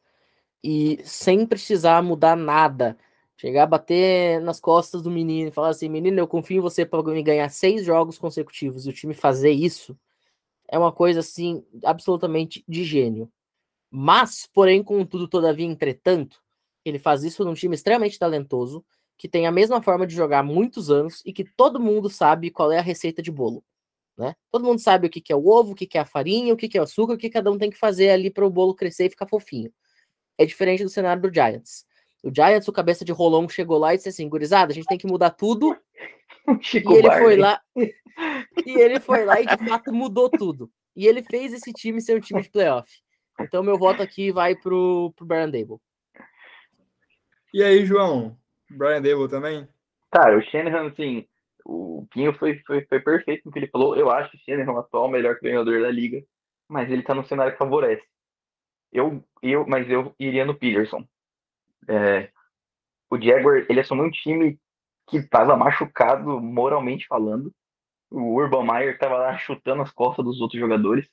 e sem precisar mudar nada, chegar a bater nas costas do menino e falar assim: menino, eu confio em você para ganhar seis jogos consecutivos e o time fazer isso, é uma coisa assim absolutamente de gênio. Mas, porém, contudo, todavia, entretanto, ele faz isso num time extremamente talentoso, que tem a mesma forma de jogar há muitos anos e que todo mundo sabe qual é a receita de bolo. Né? Todo mundo sabe o que, é o ovo, o que, é a farinha, o que, é o açúcar, o que cada um tem que fazer ali para o bolo crescer e ficar fofinho. É diferente do cenário do Giants. O Giants, o cabeça de rolão, chegou lá e disse assim: gurizada, a gente tem que mudar tudo. Chico e ele Barney. foi lá. e ele foi lá e de fato mudou tudo. E ele fez esse time ser um time de playoff. Então, meu voto aqui vai pro, pro Brian Dable. E aí, João? Brian Dable também? Cara, o Shanahan, assim, o Pinho foi, foi, foi perfeito no que ele falou. Eu acho o Shanahan o atual melhor treinador da liga, mas ele tá no cenário que favorece. Eu, eu, mas eu iria no Peterson. É, o Jaguar, ele assumiu um time que estava machucado moralmente falando. O Urban Meyer estava lá chutando as costas dos outros jogadores.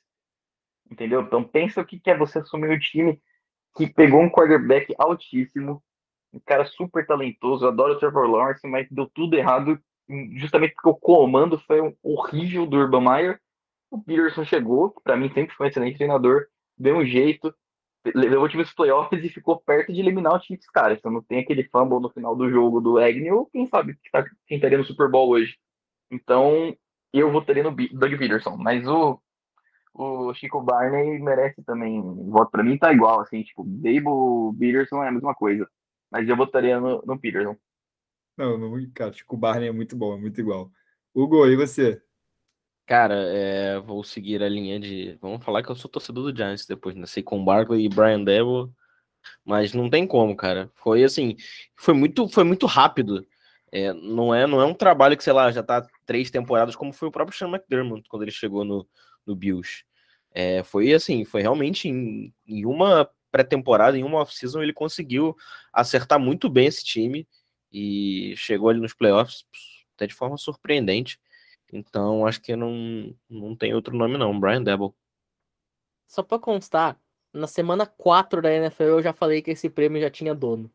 Entendeu? Então pensa o que é você assumir um time que pegou um quarterback altíssimo, um cara super talentoso, adoro o Trevor Lawrence, mas deu tudo errado justamente porque o comando foi horrível do Urban Meyer. O Peterson chegou, para mim sempre foi um excelente treinador, deu um jeito, levou o time dos playoffs e ficou perto de eliminar o Chiefs, cara. Se não tem aquele fumble no final do jogo do Agnew, quem sabe tá, quem estaria no Super Bowl hoje. Então, eu votaria no Doug Peterson, mas o o Chico Barney merece também. voto para mim tá igual, assim, tipo, Dable, Peterson é a mesma coisa. Mas eu votaria no, no Peterson. Não, não, cara, Chico Barney é muito bom, é muito igual. Hugo, e você? Cara, é, vou seguir a linha de. Vamos falar que eu sou torcedor do Giants depois, né? Sei com Barkley e Brian Debo, mas não tem como, cara. Foi assim, foi muito, foi muito rápido. É, não é, não é um trabalho que sei lá já tá três temporadas como foi o próprio Sean McDermott quando ele chegou no, no Bills. É, foi assim, foi realmente em, em uma pré-temporada, em uma off-season, ele conseguiu acertar muito bem esse time e chegou ali nos playoffs até de forma surpreendente. Então, acho que não, não tem outro nome não, Brian Debo. Só para constar, na semana 4 da NFL eu já falei que esse prêmio já tinha dono.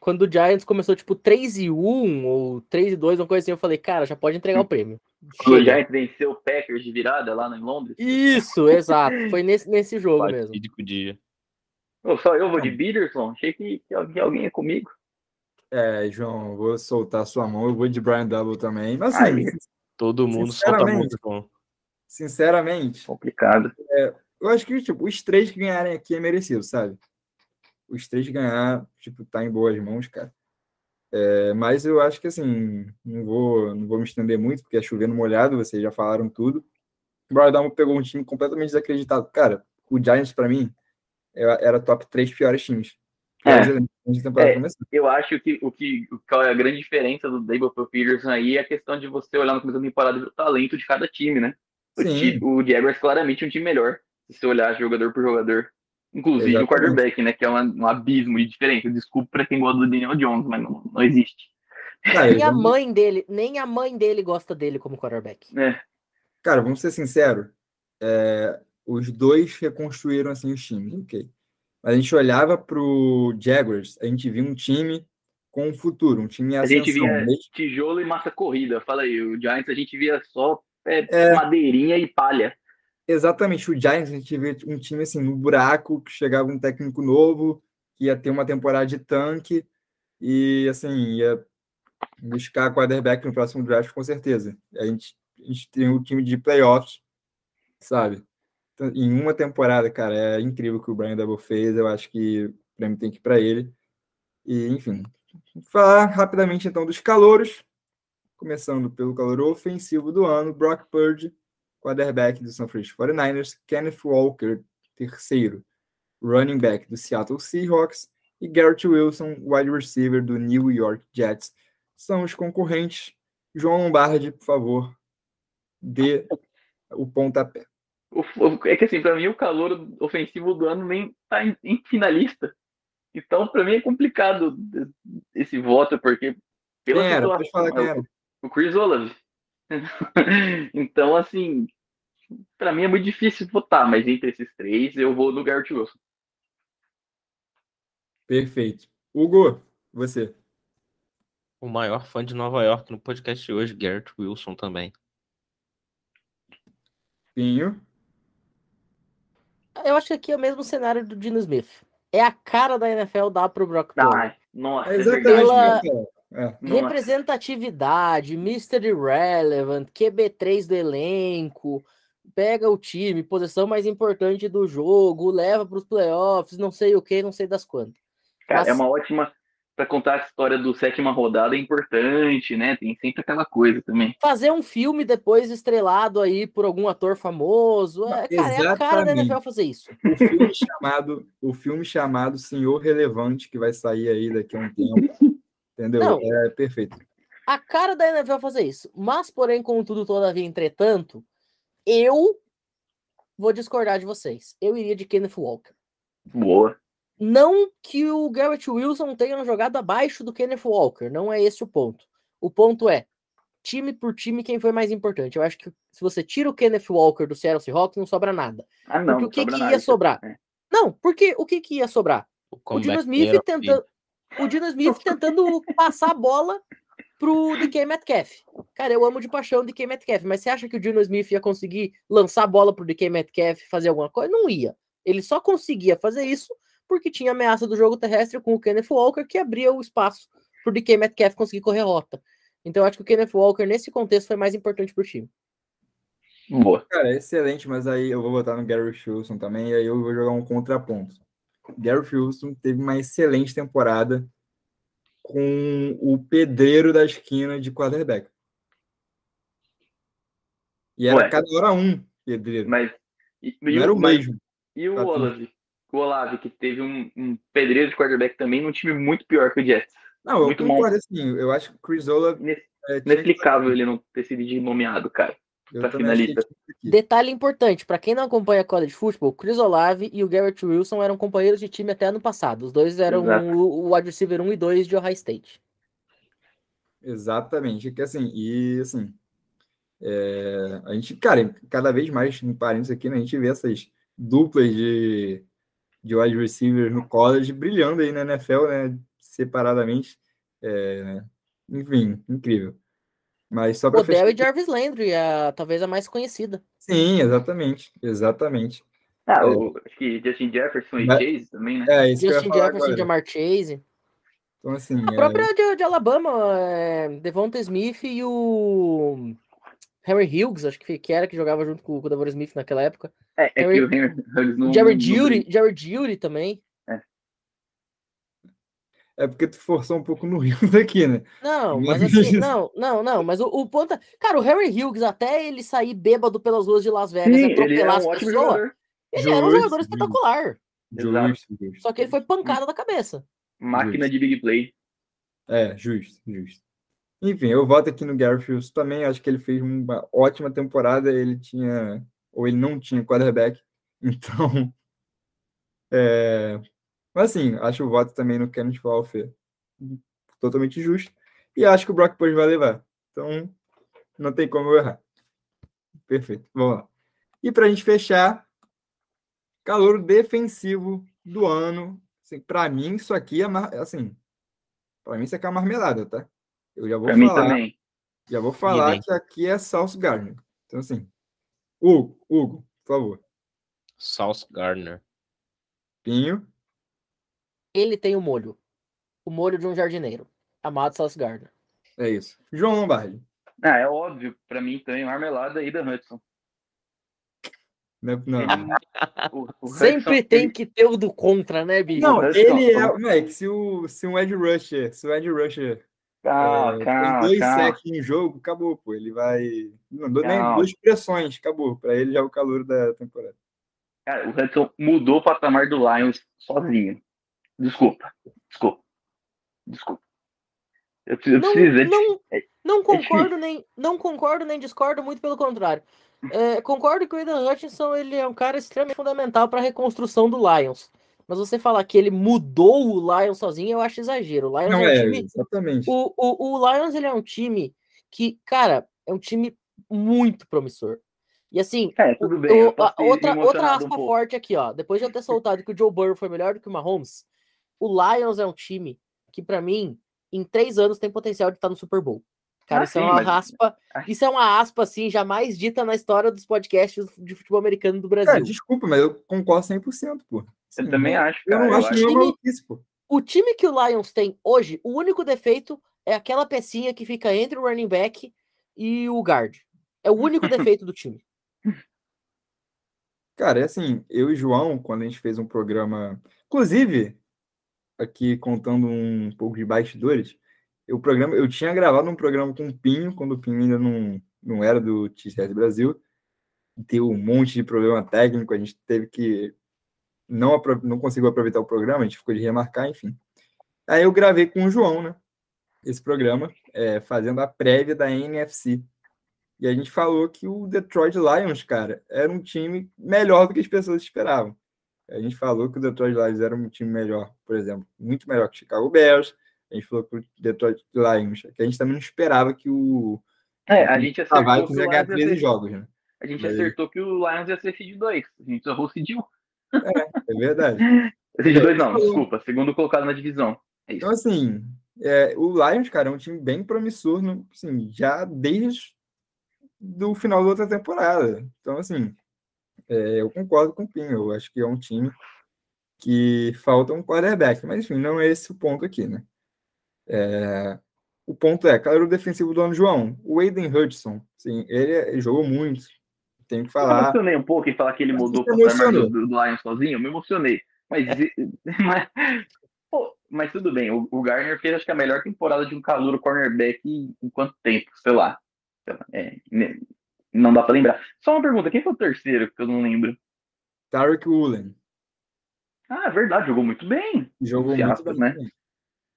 quando o Giants começou, tipo, 3 e 1 ou 3 e 2, uma coisa assim, eu falei, cara, já pode entregar o prêmio. Quando o. Giants venceu o Packers de virada lá em Londres. Isso, exato. Foi nesse, nesse jogo mesmo. Dia. Ô, só eu vou de Peterson? Achei que, que alguém, alguém ia comigo. É, João, eu vou soltar sua mão, eu vou de Brian Double também. Mas Ai. assim, Todo mundo solta Sinceramente. muito bom. sinceramente, Complicado. eu acho que tipo, os três que ganharem aqui é merecido, sabe? Os três ganhar, tipo, tá em boas mãos, cara. É, mas eu acho que assim, não vou, não vou me estender muito, porque é chovendo molhado, vocês já falaram tudo. O Brian Double pegou um time completamente desacreditado. Cara, o Giants, pra mim, era era top três piores times. É. É. Eu acho que o que o- qual é a grande diferença do Dable pro Peterson aí é a questão de você olhar no começo da temporada o talento de cada time, né? O, Sim. ti- o Jaguars claramente é um time melhor, se você olhar jogador por jogador. Inclusive Exatamente. o quarterback, né? Que é uma- um abismo de diferença. Desculpa pra quem gosta do Daniel Jones, mas não, não existe. Cara, Nem a mãe dele, nem a mãe dele gosta dele como quarterback. É, Cara, vamos ser sinceros. é, os dois reconstruíram assim os times, ok. Mas a gente olhava pro Jaguars, a gente via um time com um futuro, um time em a ascensão. gente via mesmo- tijolo e massa corrida. Fala aí, o Giants a gente via só é, É. madeirinha e palha. Exatamente, o Giants, a gente via um time assim no buraco, que chegava um técnico novo, que ia ter uma temporada de tanque e assim, ia buscar quarterback no próximo draft com certeza. A gente, a gente tem um time de playoffs, sabe? Em uma temporada, cara, é incrível o que o Brian Double fez. Eu acho que o prêmio tem que ir para ele. E, enfim, falar rapidamente então dos calouros. Começando pelo calor ofensivo do ano, Brock Purdy, quarterback do San Francisco 49ers, Kenneth Walker, terceiro, running back do Seattle Seahawks, e Garrett Wilson, wide receiver do New York Jets. São os concorrentes. João Lombardi, por favor, dê o pontapé. É que assim, pra mim o calor ofensivo do ano nem tá em, em finalista. Então, pra mim é complicado esse voto, porque pela era? situação, Pode falar quem é o- era. o Chris Olave. então, assim, pra mim é muito difícil votar, mas entre esses três eu vou no Garrett Wilson. Perfeito. Hugo, você. O maior fã de Nova York no podcast de hoje, Garrett Wilson também. Pinho. Eu acho que aqui é o mesmo cenário do Dino Smith. É a cara da NFL dar pro Brock Purdy. Nossa, É é exatamente. Pela- né? É. Representatividade, Mr. Irrelevant, QB3 do elenco, pega o time, posição mais importante do jogo, leva para os playoffs, não sei o que, não sei das quantas. Cara, é Mas- uma ótima. Pra contar a história do sétima rodada é importante, né? Tem sempre aquela coisa também. Fazer um filme depois estrelado aí por algum ator famoso, é, cara, é a cara da. NFL fazer isso. O filme chamado, o filme chamado Senhor Relevante, que vai sair aí daqui a um tempo. Entendeu? Não. É perfeito. A cara da NFL fazer isso. Mas, porém, contudo, todavia, entretanto, eu vou discordar de vocês. Eu iria de Kenneth Walker. Boa. Não que o Garrett Wilson tenha jogado abaixo do Kenneth Walker, não é esse o ponto. O ponto é, time por time, quem foi mais importante. Eu acho que se você tira o Kenneth Walker do Seattle Seahawks, não sobra nada. Ah, não. Porque não o que, que nada. ia sobrar? É. Não, porque o que, que ia sobrar? O O Dino Smith tentando. O Dino Smith tentando passar a bola pro DK Metcalf. Cara, eu amo de paixão o DK Metcalf, mas você acha que o Dino Smith ia conseguir lançar a bola pro DK Metcalf fazer alguma coisa? Não ia. Ele só conseguia fazer isso porque tinha ameaça do jogo terrestre com o Kenneth Walker que abria o espaço pro DK Metcalf conseguir correr rota. Então eu acho que o Kenneth Walker nesse contexto foi mais importante pro time. Boa. Cara, excelente, mas aí eu vou botar no Gary Wilson também, e aí eu vou jogar um contraponto. Gary Wilson teve uma excelente temporada com o pedreiro da esquina de quarterback. E era Ué. cada hora um pedreiro. Mas. E, e Não era o mas- mesmo. E o Tá. Olave? O Olave, que teve um, um pedreiro de quarterback também num time muito pior que o Jets. Não, eu muito bom. concordo assim. Eu acho que o Chris Olave Ines- é, Inexplicável ele não ter sido nomeado, cara. eu pra finalista. Detalhe importante, para quem não acompanha college football, o Chris Olave e o Garrett Wilson eram companheiros de time até ano passado. Os dois eram Exato. o, o wide receiver 1 e 2 de Ohio State. Exatamente, que assim, e assim, é, a gente, cara, cada vez mais no parênteses aqui, né, a gente vê essas duplas de, de wide receivers no college brilhando aí na NFL, né, separadamente. É, enfim, incrível. Mas só para Odell e Jarvis Landry, a, talvez a mais conhecida. Sim, exatamente, exatamente. Ah, o, acho que Justin Jefferson e Mas- Chase também, né? É, isso que eu ia Justin falar Jefferson e. Jamar Chase. Então, assim, A é, própria de, de Alabama, é, Devonta Smith e o Harry Hughes, acho que, que era que jogava junto com, com o Devonta Smith naquela época. É, é que Harry- o Henry Hughes não. Jared Judy, Jared Judy também. é porque tu forçou um pouco no rio daqui, né? Não, mas assim, não, não, não, mas o, o ponto é, cara, o Harry Hughes, até ele sair bêbado pelas ruas de Las Vegas Sim, e ele atropelar é as um pessoas, jogador. ele era um jogador espetacular. Exato. Justo, justo. Só que ele foi pancada da cabeça. Máquina Justo. de big play. É, justo, justo. Enfim, eu voto aqui no Gary Fields também. Acho que ele fez uma ótima temporada. Ele tinha, ou ele não tinha quarterback. Então, é... mas assim, acho o voto também no Kenneth Walfer totalmente justo. E acho que o Brock Purdy vai levar. Então, não tem como eu errar. Perfeito, vamos lá. E para a gente fechar, calor defensivo do ano. Assim, para mim, isso aqui é assim. Para mim, isso aqui é uma marmelada, tá? Eu já vou Pra mim falar. também. Já vou falar que aqui é South Gardner. Então, assim. Hugo, Hugo, por favor. South Gardner. Pinho. Ele tem o molho. O molho de um jardineiro. Amado Sauce Gardner. É isso. João Lombardi. Ah, é óbvio. Pra mim também, marmelada e da Hudson. Não, não. O- o Sempre Hudson, tem ele- que ter o do contra, né, bicho? Não, ele é. Moleque, se, o, se um Ed Rusher, se o Ed Rusher Calma, é, tem calma, dois calma. sacks em jogo, acabou, pô. Ele vai. Não, nem duas pressões, acabou. Para ele já é o calor da temporada. Cara, o Hudson mudou o patamar do Lions sozinho. Desculpa. Desculpa. Desculpa. Eu preciso, eu Não, preciso é não, é- não concordo nem não concordo nem discordo, muito pelo contrário. É, concordo que o Aidan Hutchinson ele é um cara extremamente fundamental para a reconstrução do Lions. Mas você falar que ele mudou o Lions sozinho, eu acho exagero. O Lions Não é um é, time. exatamente. O, o, o Lions ele é um time que, cara, é um time muito promissor. E assim, É, tudo bem. o- a- outra, outra um aspa pouco. forte aqui, ó. Depois de eu ter soltado que o Joe Burrow foi melhor do que o Mahomes, o Lions é um time que, pra mim, em três anos tem potencial de estar no Super Bowl. Cara, Ah, isso é sim, uma mas- aspa. Acho- Isso é uma aspa, assim, jamais dita na história dos podcasts de futebol americano do Cara, Brasil. desculpa, mas eu concordo 100%, pô. Eu Assim, também acho, Eu cara. não eu acho acho- nenhuma Time- maluquice, pô. O time que o Lions tem hoje, o único defeito é aquela pecinha que fica entre o running back e o guard. É o único defeito do time. Cara, é assim, eu e o João, quando a gente fez um programa, inclusive, aqui contando um pouco de bastidores, eu, programa, eu tinha gravado um programa com o Pinho, quando o Pinho ainda não, não era do T-Shirt Brasil, deu um monte de problema técnico, a gente teve que não, não conseguiu aproveitar o programa, a gente ficou de remarcar, enfim. Aí eu gravei com o João, né, esse programa, é, fazendo a prévia da NFC. E a gente falou que o Detroit Lions, cara, era um time melhor do que as pessoas esperavam. A gente falou que o Detroit Lions era um time melhor, por exemplo, muito melhor que o Chicago Bears. A gente falou que o Detroit Lions, que a gente também não esperava que o É, a gente acertou que o ia ganhar Lions ia 13 ser- jogos, né? A gente Mas- acertou que o Lions ia ser seed 2. A gente errou seed 1. É verdade. Seed 2 não, Eu- desculpa. Segundo colocado na divisão. É. Então, assim, é, o Lions, cara, é um time bem promissor, no, assim, já desde do final da outra temporada. Então, assim, é, eu concordo com o Pinho. Eu acho que é um time que falta um quarterback. Mas, enfim, não é esse o ponto aqui, né? É, o ponto é, cara, o defensivo do ano João, o Aiden Hudson, sim, ele, ele jogou muito. Tenho que Eu me falar. emocionei um pouco em falar que ele Mas mudou o você patamar do, do Lions sozinho. Eu me emocionei. Mas, mas, pô, mas tudo bem. O, o Garner fez, acho que, a melhor temporada de um calouro cornerback em, em quanto tempo? Sei lá. É, não dá pra lembrar. Só uma pergunta. Quem foi o terceiro? Que eu não lembro. Tarek Woolen Ah, é verdade. Jogou muito bem. jogou muito aspas, bem. né?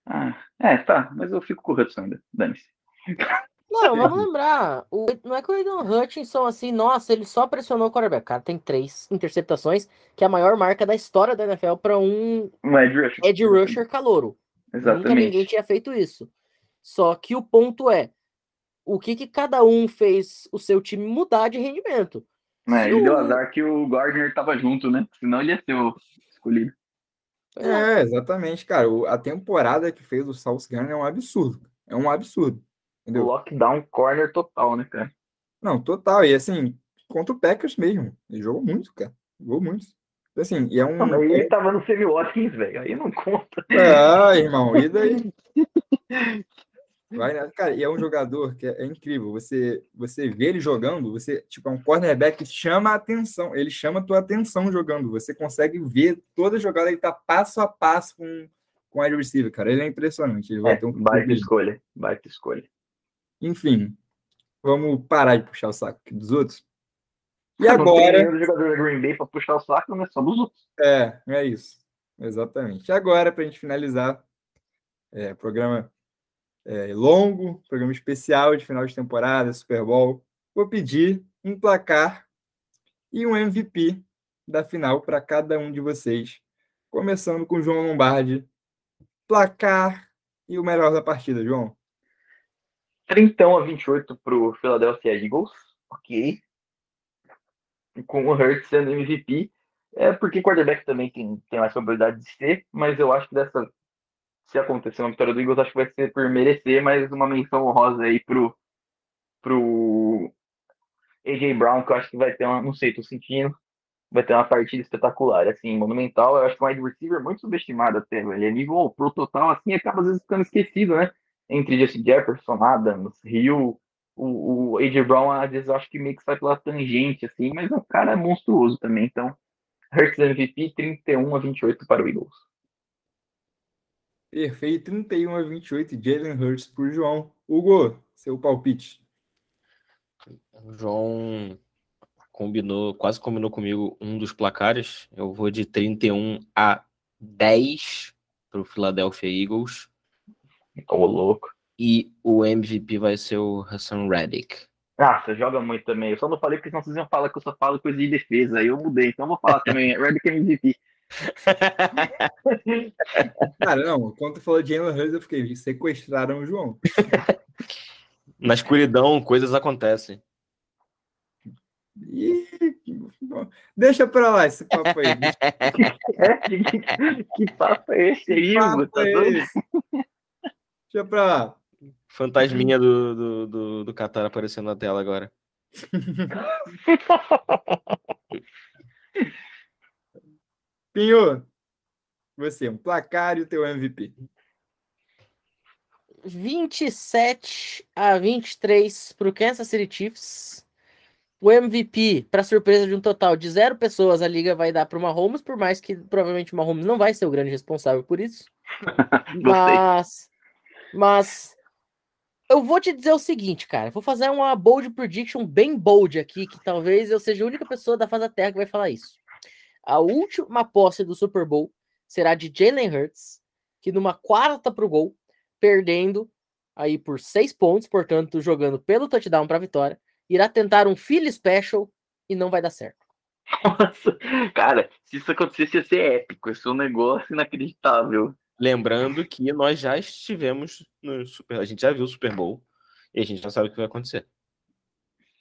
Ah, é, tá. Mas eu fico com o Hudson ainda. Dane-se. Não, vamos lembrar. O, não é que o Aidan Hutchinson, assim, nossa, ele só pressionou o quarterback. Cara, tem três interceptações, que é a maior marca da história da NFL para um Um Ed Rusher. edge rusher calouro. Nunca ninguém Exatamente. tinha feito isso. Só que o ponto é, o que, que cada um fez o seu time mudar de rendimento? É, ele deu o- azar que o Gardner tava junto, né? Senão ele ia ser o escolhido. É, exatamente, cara. o- A temporada que fez o South Gunn é um absurdo. É um absurdo. Entendeu? Lockdown corner total, né, cara? Não, total. E assim, contra o Packers mesmo. Ele jogou muito, cara. Jogou muito. Então, Assim, e é um. Não, mas ele tava no Sammy Watkins, velho. Aí não conta. Ah, irmão, e daí? Vai, né? Cara, e é um jogador que é, é incrível. Você, você vê ele jogando, você, tipo, é um cornerback que chama a atenção. Ele chama a tua atenção jogando. Você consegue ver toda a jogada, ele tá passo a passo com, com o wide receiver, cara. Ele é impressionante. Ele vai É, ter um baita escolha. Baita escolha. Enfim, vamos parar de puxar o saco aqui dos outros. E agora. nenhum jogador da Green Bay pra puxar o saco, né? Só dos outros. É, é isso. Exatamente. E agora, para a gente finalizar, é, programa é, longo, programa especial de final de temporada, Super Bowl, vou pedir um placar e um MVP da final para cada um de vocês. Começando com o João Lombardi. Placar e o melhor da partida, João. 30 a 28 pro Philadelphia Eagles. Ok. Com o Hurts sendo MVP. É porque quarterback também tem, tem mais probabilidade de ser, mas eu acho que dessa. Se acontecer uma vitória do Eagles, acho que vai ser por merecer, mas uma menção honrosa aí pro. pro AJ Brown, que eu acho que vai ter uma. Não sei, tô sentindo. Vai ter uma partida espetacular, assim, monumental. Eu acho que um wide receiver muito subestimado até. Ele é nível pro total, assim, acaba às vezes ficando esquecido, né? Entre Justin Jefferson, Adams, Hill, o, o AJ Brown, às vezes eu acho que meio que sai pela tangente, assim, mas o cara é monstruoso também, então Hurts MVP 31 a 28 para o Eagles. Perfeito, 31 a 28, Jalen Hurts por João. Hugo, seu palpite. O João combinou, quase combinou comigo um dos placares. Eu vou de 31 a 10 para o Philadelphia Eagles. Ô, louco. E o MVP vai ser o Hassan Reddick. Ah, você joga muito também. Eu só não falei porque senão vocês iam falar que eu só falo coisa de defesa. Aí eu mudei, então eu vou falar também. Reddick MVP. Cara, não, quando tu falou de Jalen Hurts, eu fiquei, sequestraram o João. Na escuridão, coisas acontecem. Ih, deixa pra lá esse papo aí. É, que, que papo é esse aí, Hugo? papo Tá é doido? esse? Deixa pra. Fantasminha do, do, do, do Qatar aparecendo na tela agora. Pinho, você, um placar e o teu MVP. 27 a 23 para o Kansas City Chiefs. O MVP, para surpresa de um total de zero pessoas, a liga vai dar para o Mahomes, por mais que provavelmente o Mahomes não vai ser o grande responsável por isso. Mas, mas eu vou te dizer o seguinte, cara. Vou fazer uma bold prediction bem bold aqui, que talvez eu seja a única pessoa da face da Terra que vai falar isso. A última posse do Super Bowl será de Jalen Hurts, que numa quarta pro gol, perdendo aí por seis pontos, portanto, jogando pelo touchdown para vitória, irá tentar um Philly Special e não vai dar certo. Nossa, cara, se isso acontecesse ia ser épico. Isso é um negócio inacreditável. Lembrando que nós já estivemos no Super. A gente já viu o Super Bowl e a gente já sabe o que vai acontecer.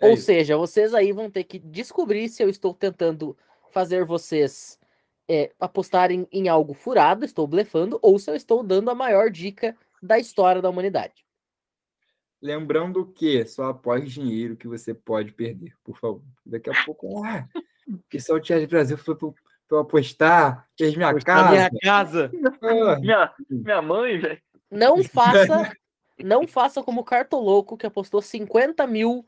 É Ou isso. seja, vocês aí vão ter que descobrir se eu estou tentando fazer vocês é, apostarem em algo furado, estou blefando, ou se eu estou dando a maior dica da história da humanidade. Lembrando que só após dinheiro que você pode perder, por favor. Daqui a pouco, ah, que só o Thiago Brasil foi para eu apostar, fez minha Na casa. minha casa. Ah, Minha, minha mãe, velho. Não faça, não faça como o Cartoloco, que apostou 50 mil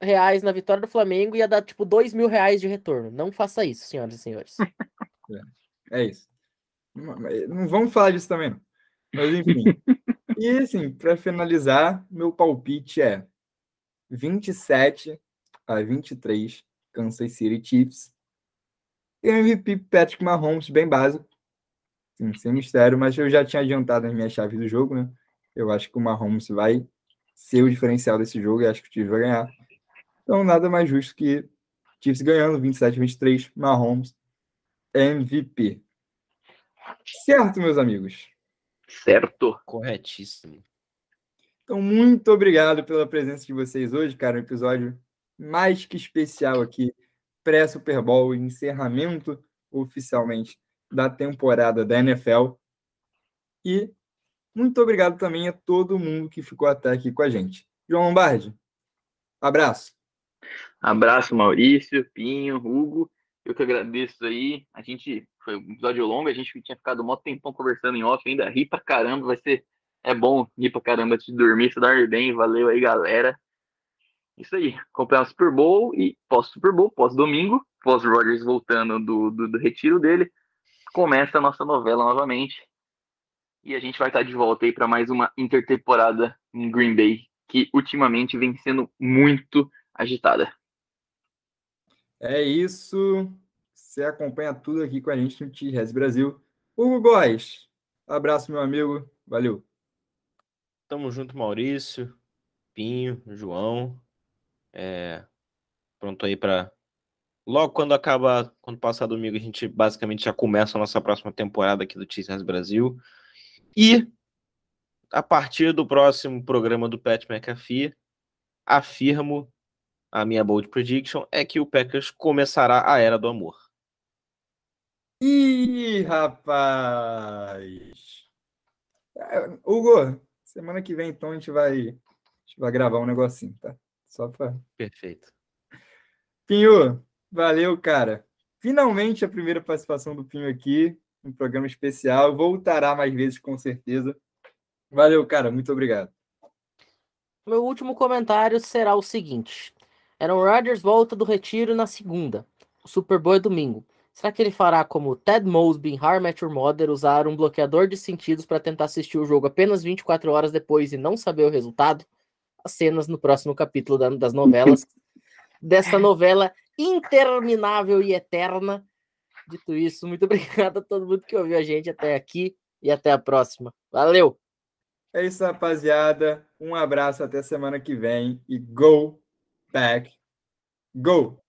reais na vitória do Flamengo e ia dar tipo 2 mil reais de retorno. Não faça isso, senhoras e senhores. É isso. Não não vamos falar disso também, não. Mas enfim. e assim, para finalizar, meu palpite é 27 a 23, Kansas City Chiefs. MVP Patrick Mahomes, bem básico. Sim, sem mistério, mas eu já tinha adiantado as minhas chaves do jogo, né? Eu acho que o Mahomes vai ser o diferencial desse jogo e acho que o Chiefs vai ganhar. Então, nada mais justo que Chiefs ganhando 27 a 23, Mahomes MVP. Certo, meus amigos? Certo. Corretíssimo. Então, muito obrigado pela presença de vocês hoje, cara. Um episódio mais que especial aqui, pré-Super Bowl, encerramento oficialmente da temporada da NFL. E muito obrigado também a todo mundo que ficou até aqui com a gente. João Lombardi, abraço. Abraço, Maurício, Pinho, Hugo. Eu que agradeço aí. A gente foi um episódio longo, a gente tinha ficado um tempão conversando em off ainda. Ri pra caramba, vai ser. É bom rir pra caramba antes de dormir, se dar bem. Valeu aí, galera. Isso aí, acompanhar o Super Bowl e pós-Super Bowl, pós-domingo, pós-Rogers voltando do, do, do, retiro dele, começa a nossa novela novamente. E a gente vai estar de volta aí para mais uma intertemporada em Green Bay, que ultimamente vem sendo muito agitada. É isso. Você acompanha tudo aqui com a gente no T-Res Brasil. Hugo Góes, abraço, meu amigo. Valeu. Tamo junto, Maurício, Pinho, João. É, pronto aí para logo quando acaba, quando passar domingo, a gente basicamente já começa a nossa próxima temporada aqui do Tisas Brasil. E a partir do próximo programa do Pat McAfee, afirmo a minha bold prediction é que o Packers começará a era do amor. Ih, rapaz! É, Hugo, semana que vem então a gente vai, a gente vai gravar um negocinho, tá? Só para. Perfeito. Pinho, valeu, cara. Finalmente a primeira participação do Pinho aqui, um programa especial. Voltará mais vezes, com certeza. Valeu, cara. Muito obrigado. Meu último comentário será o seguinte: Aaron Rodgers volta do retiro na segunda. O Super Bowl é domingo. Será que ele fará como Ted Mosby em How Your Mother usar um bloqueador de sentidos para tentar assistir o jogo apenas 24 horas depois e não saber o resultado? As cenas no próximo capítulo da, das novelas, dessa novela interminável e eterna. Dito isso, muito obrigado a todo mundo que ouviu a gente até aqui e até a próxima. Valeu! É isso, rapaziada. Um abraço até semana que vem e go back, go!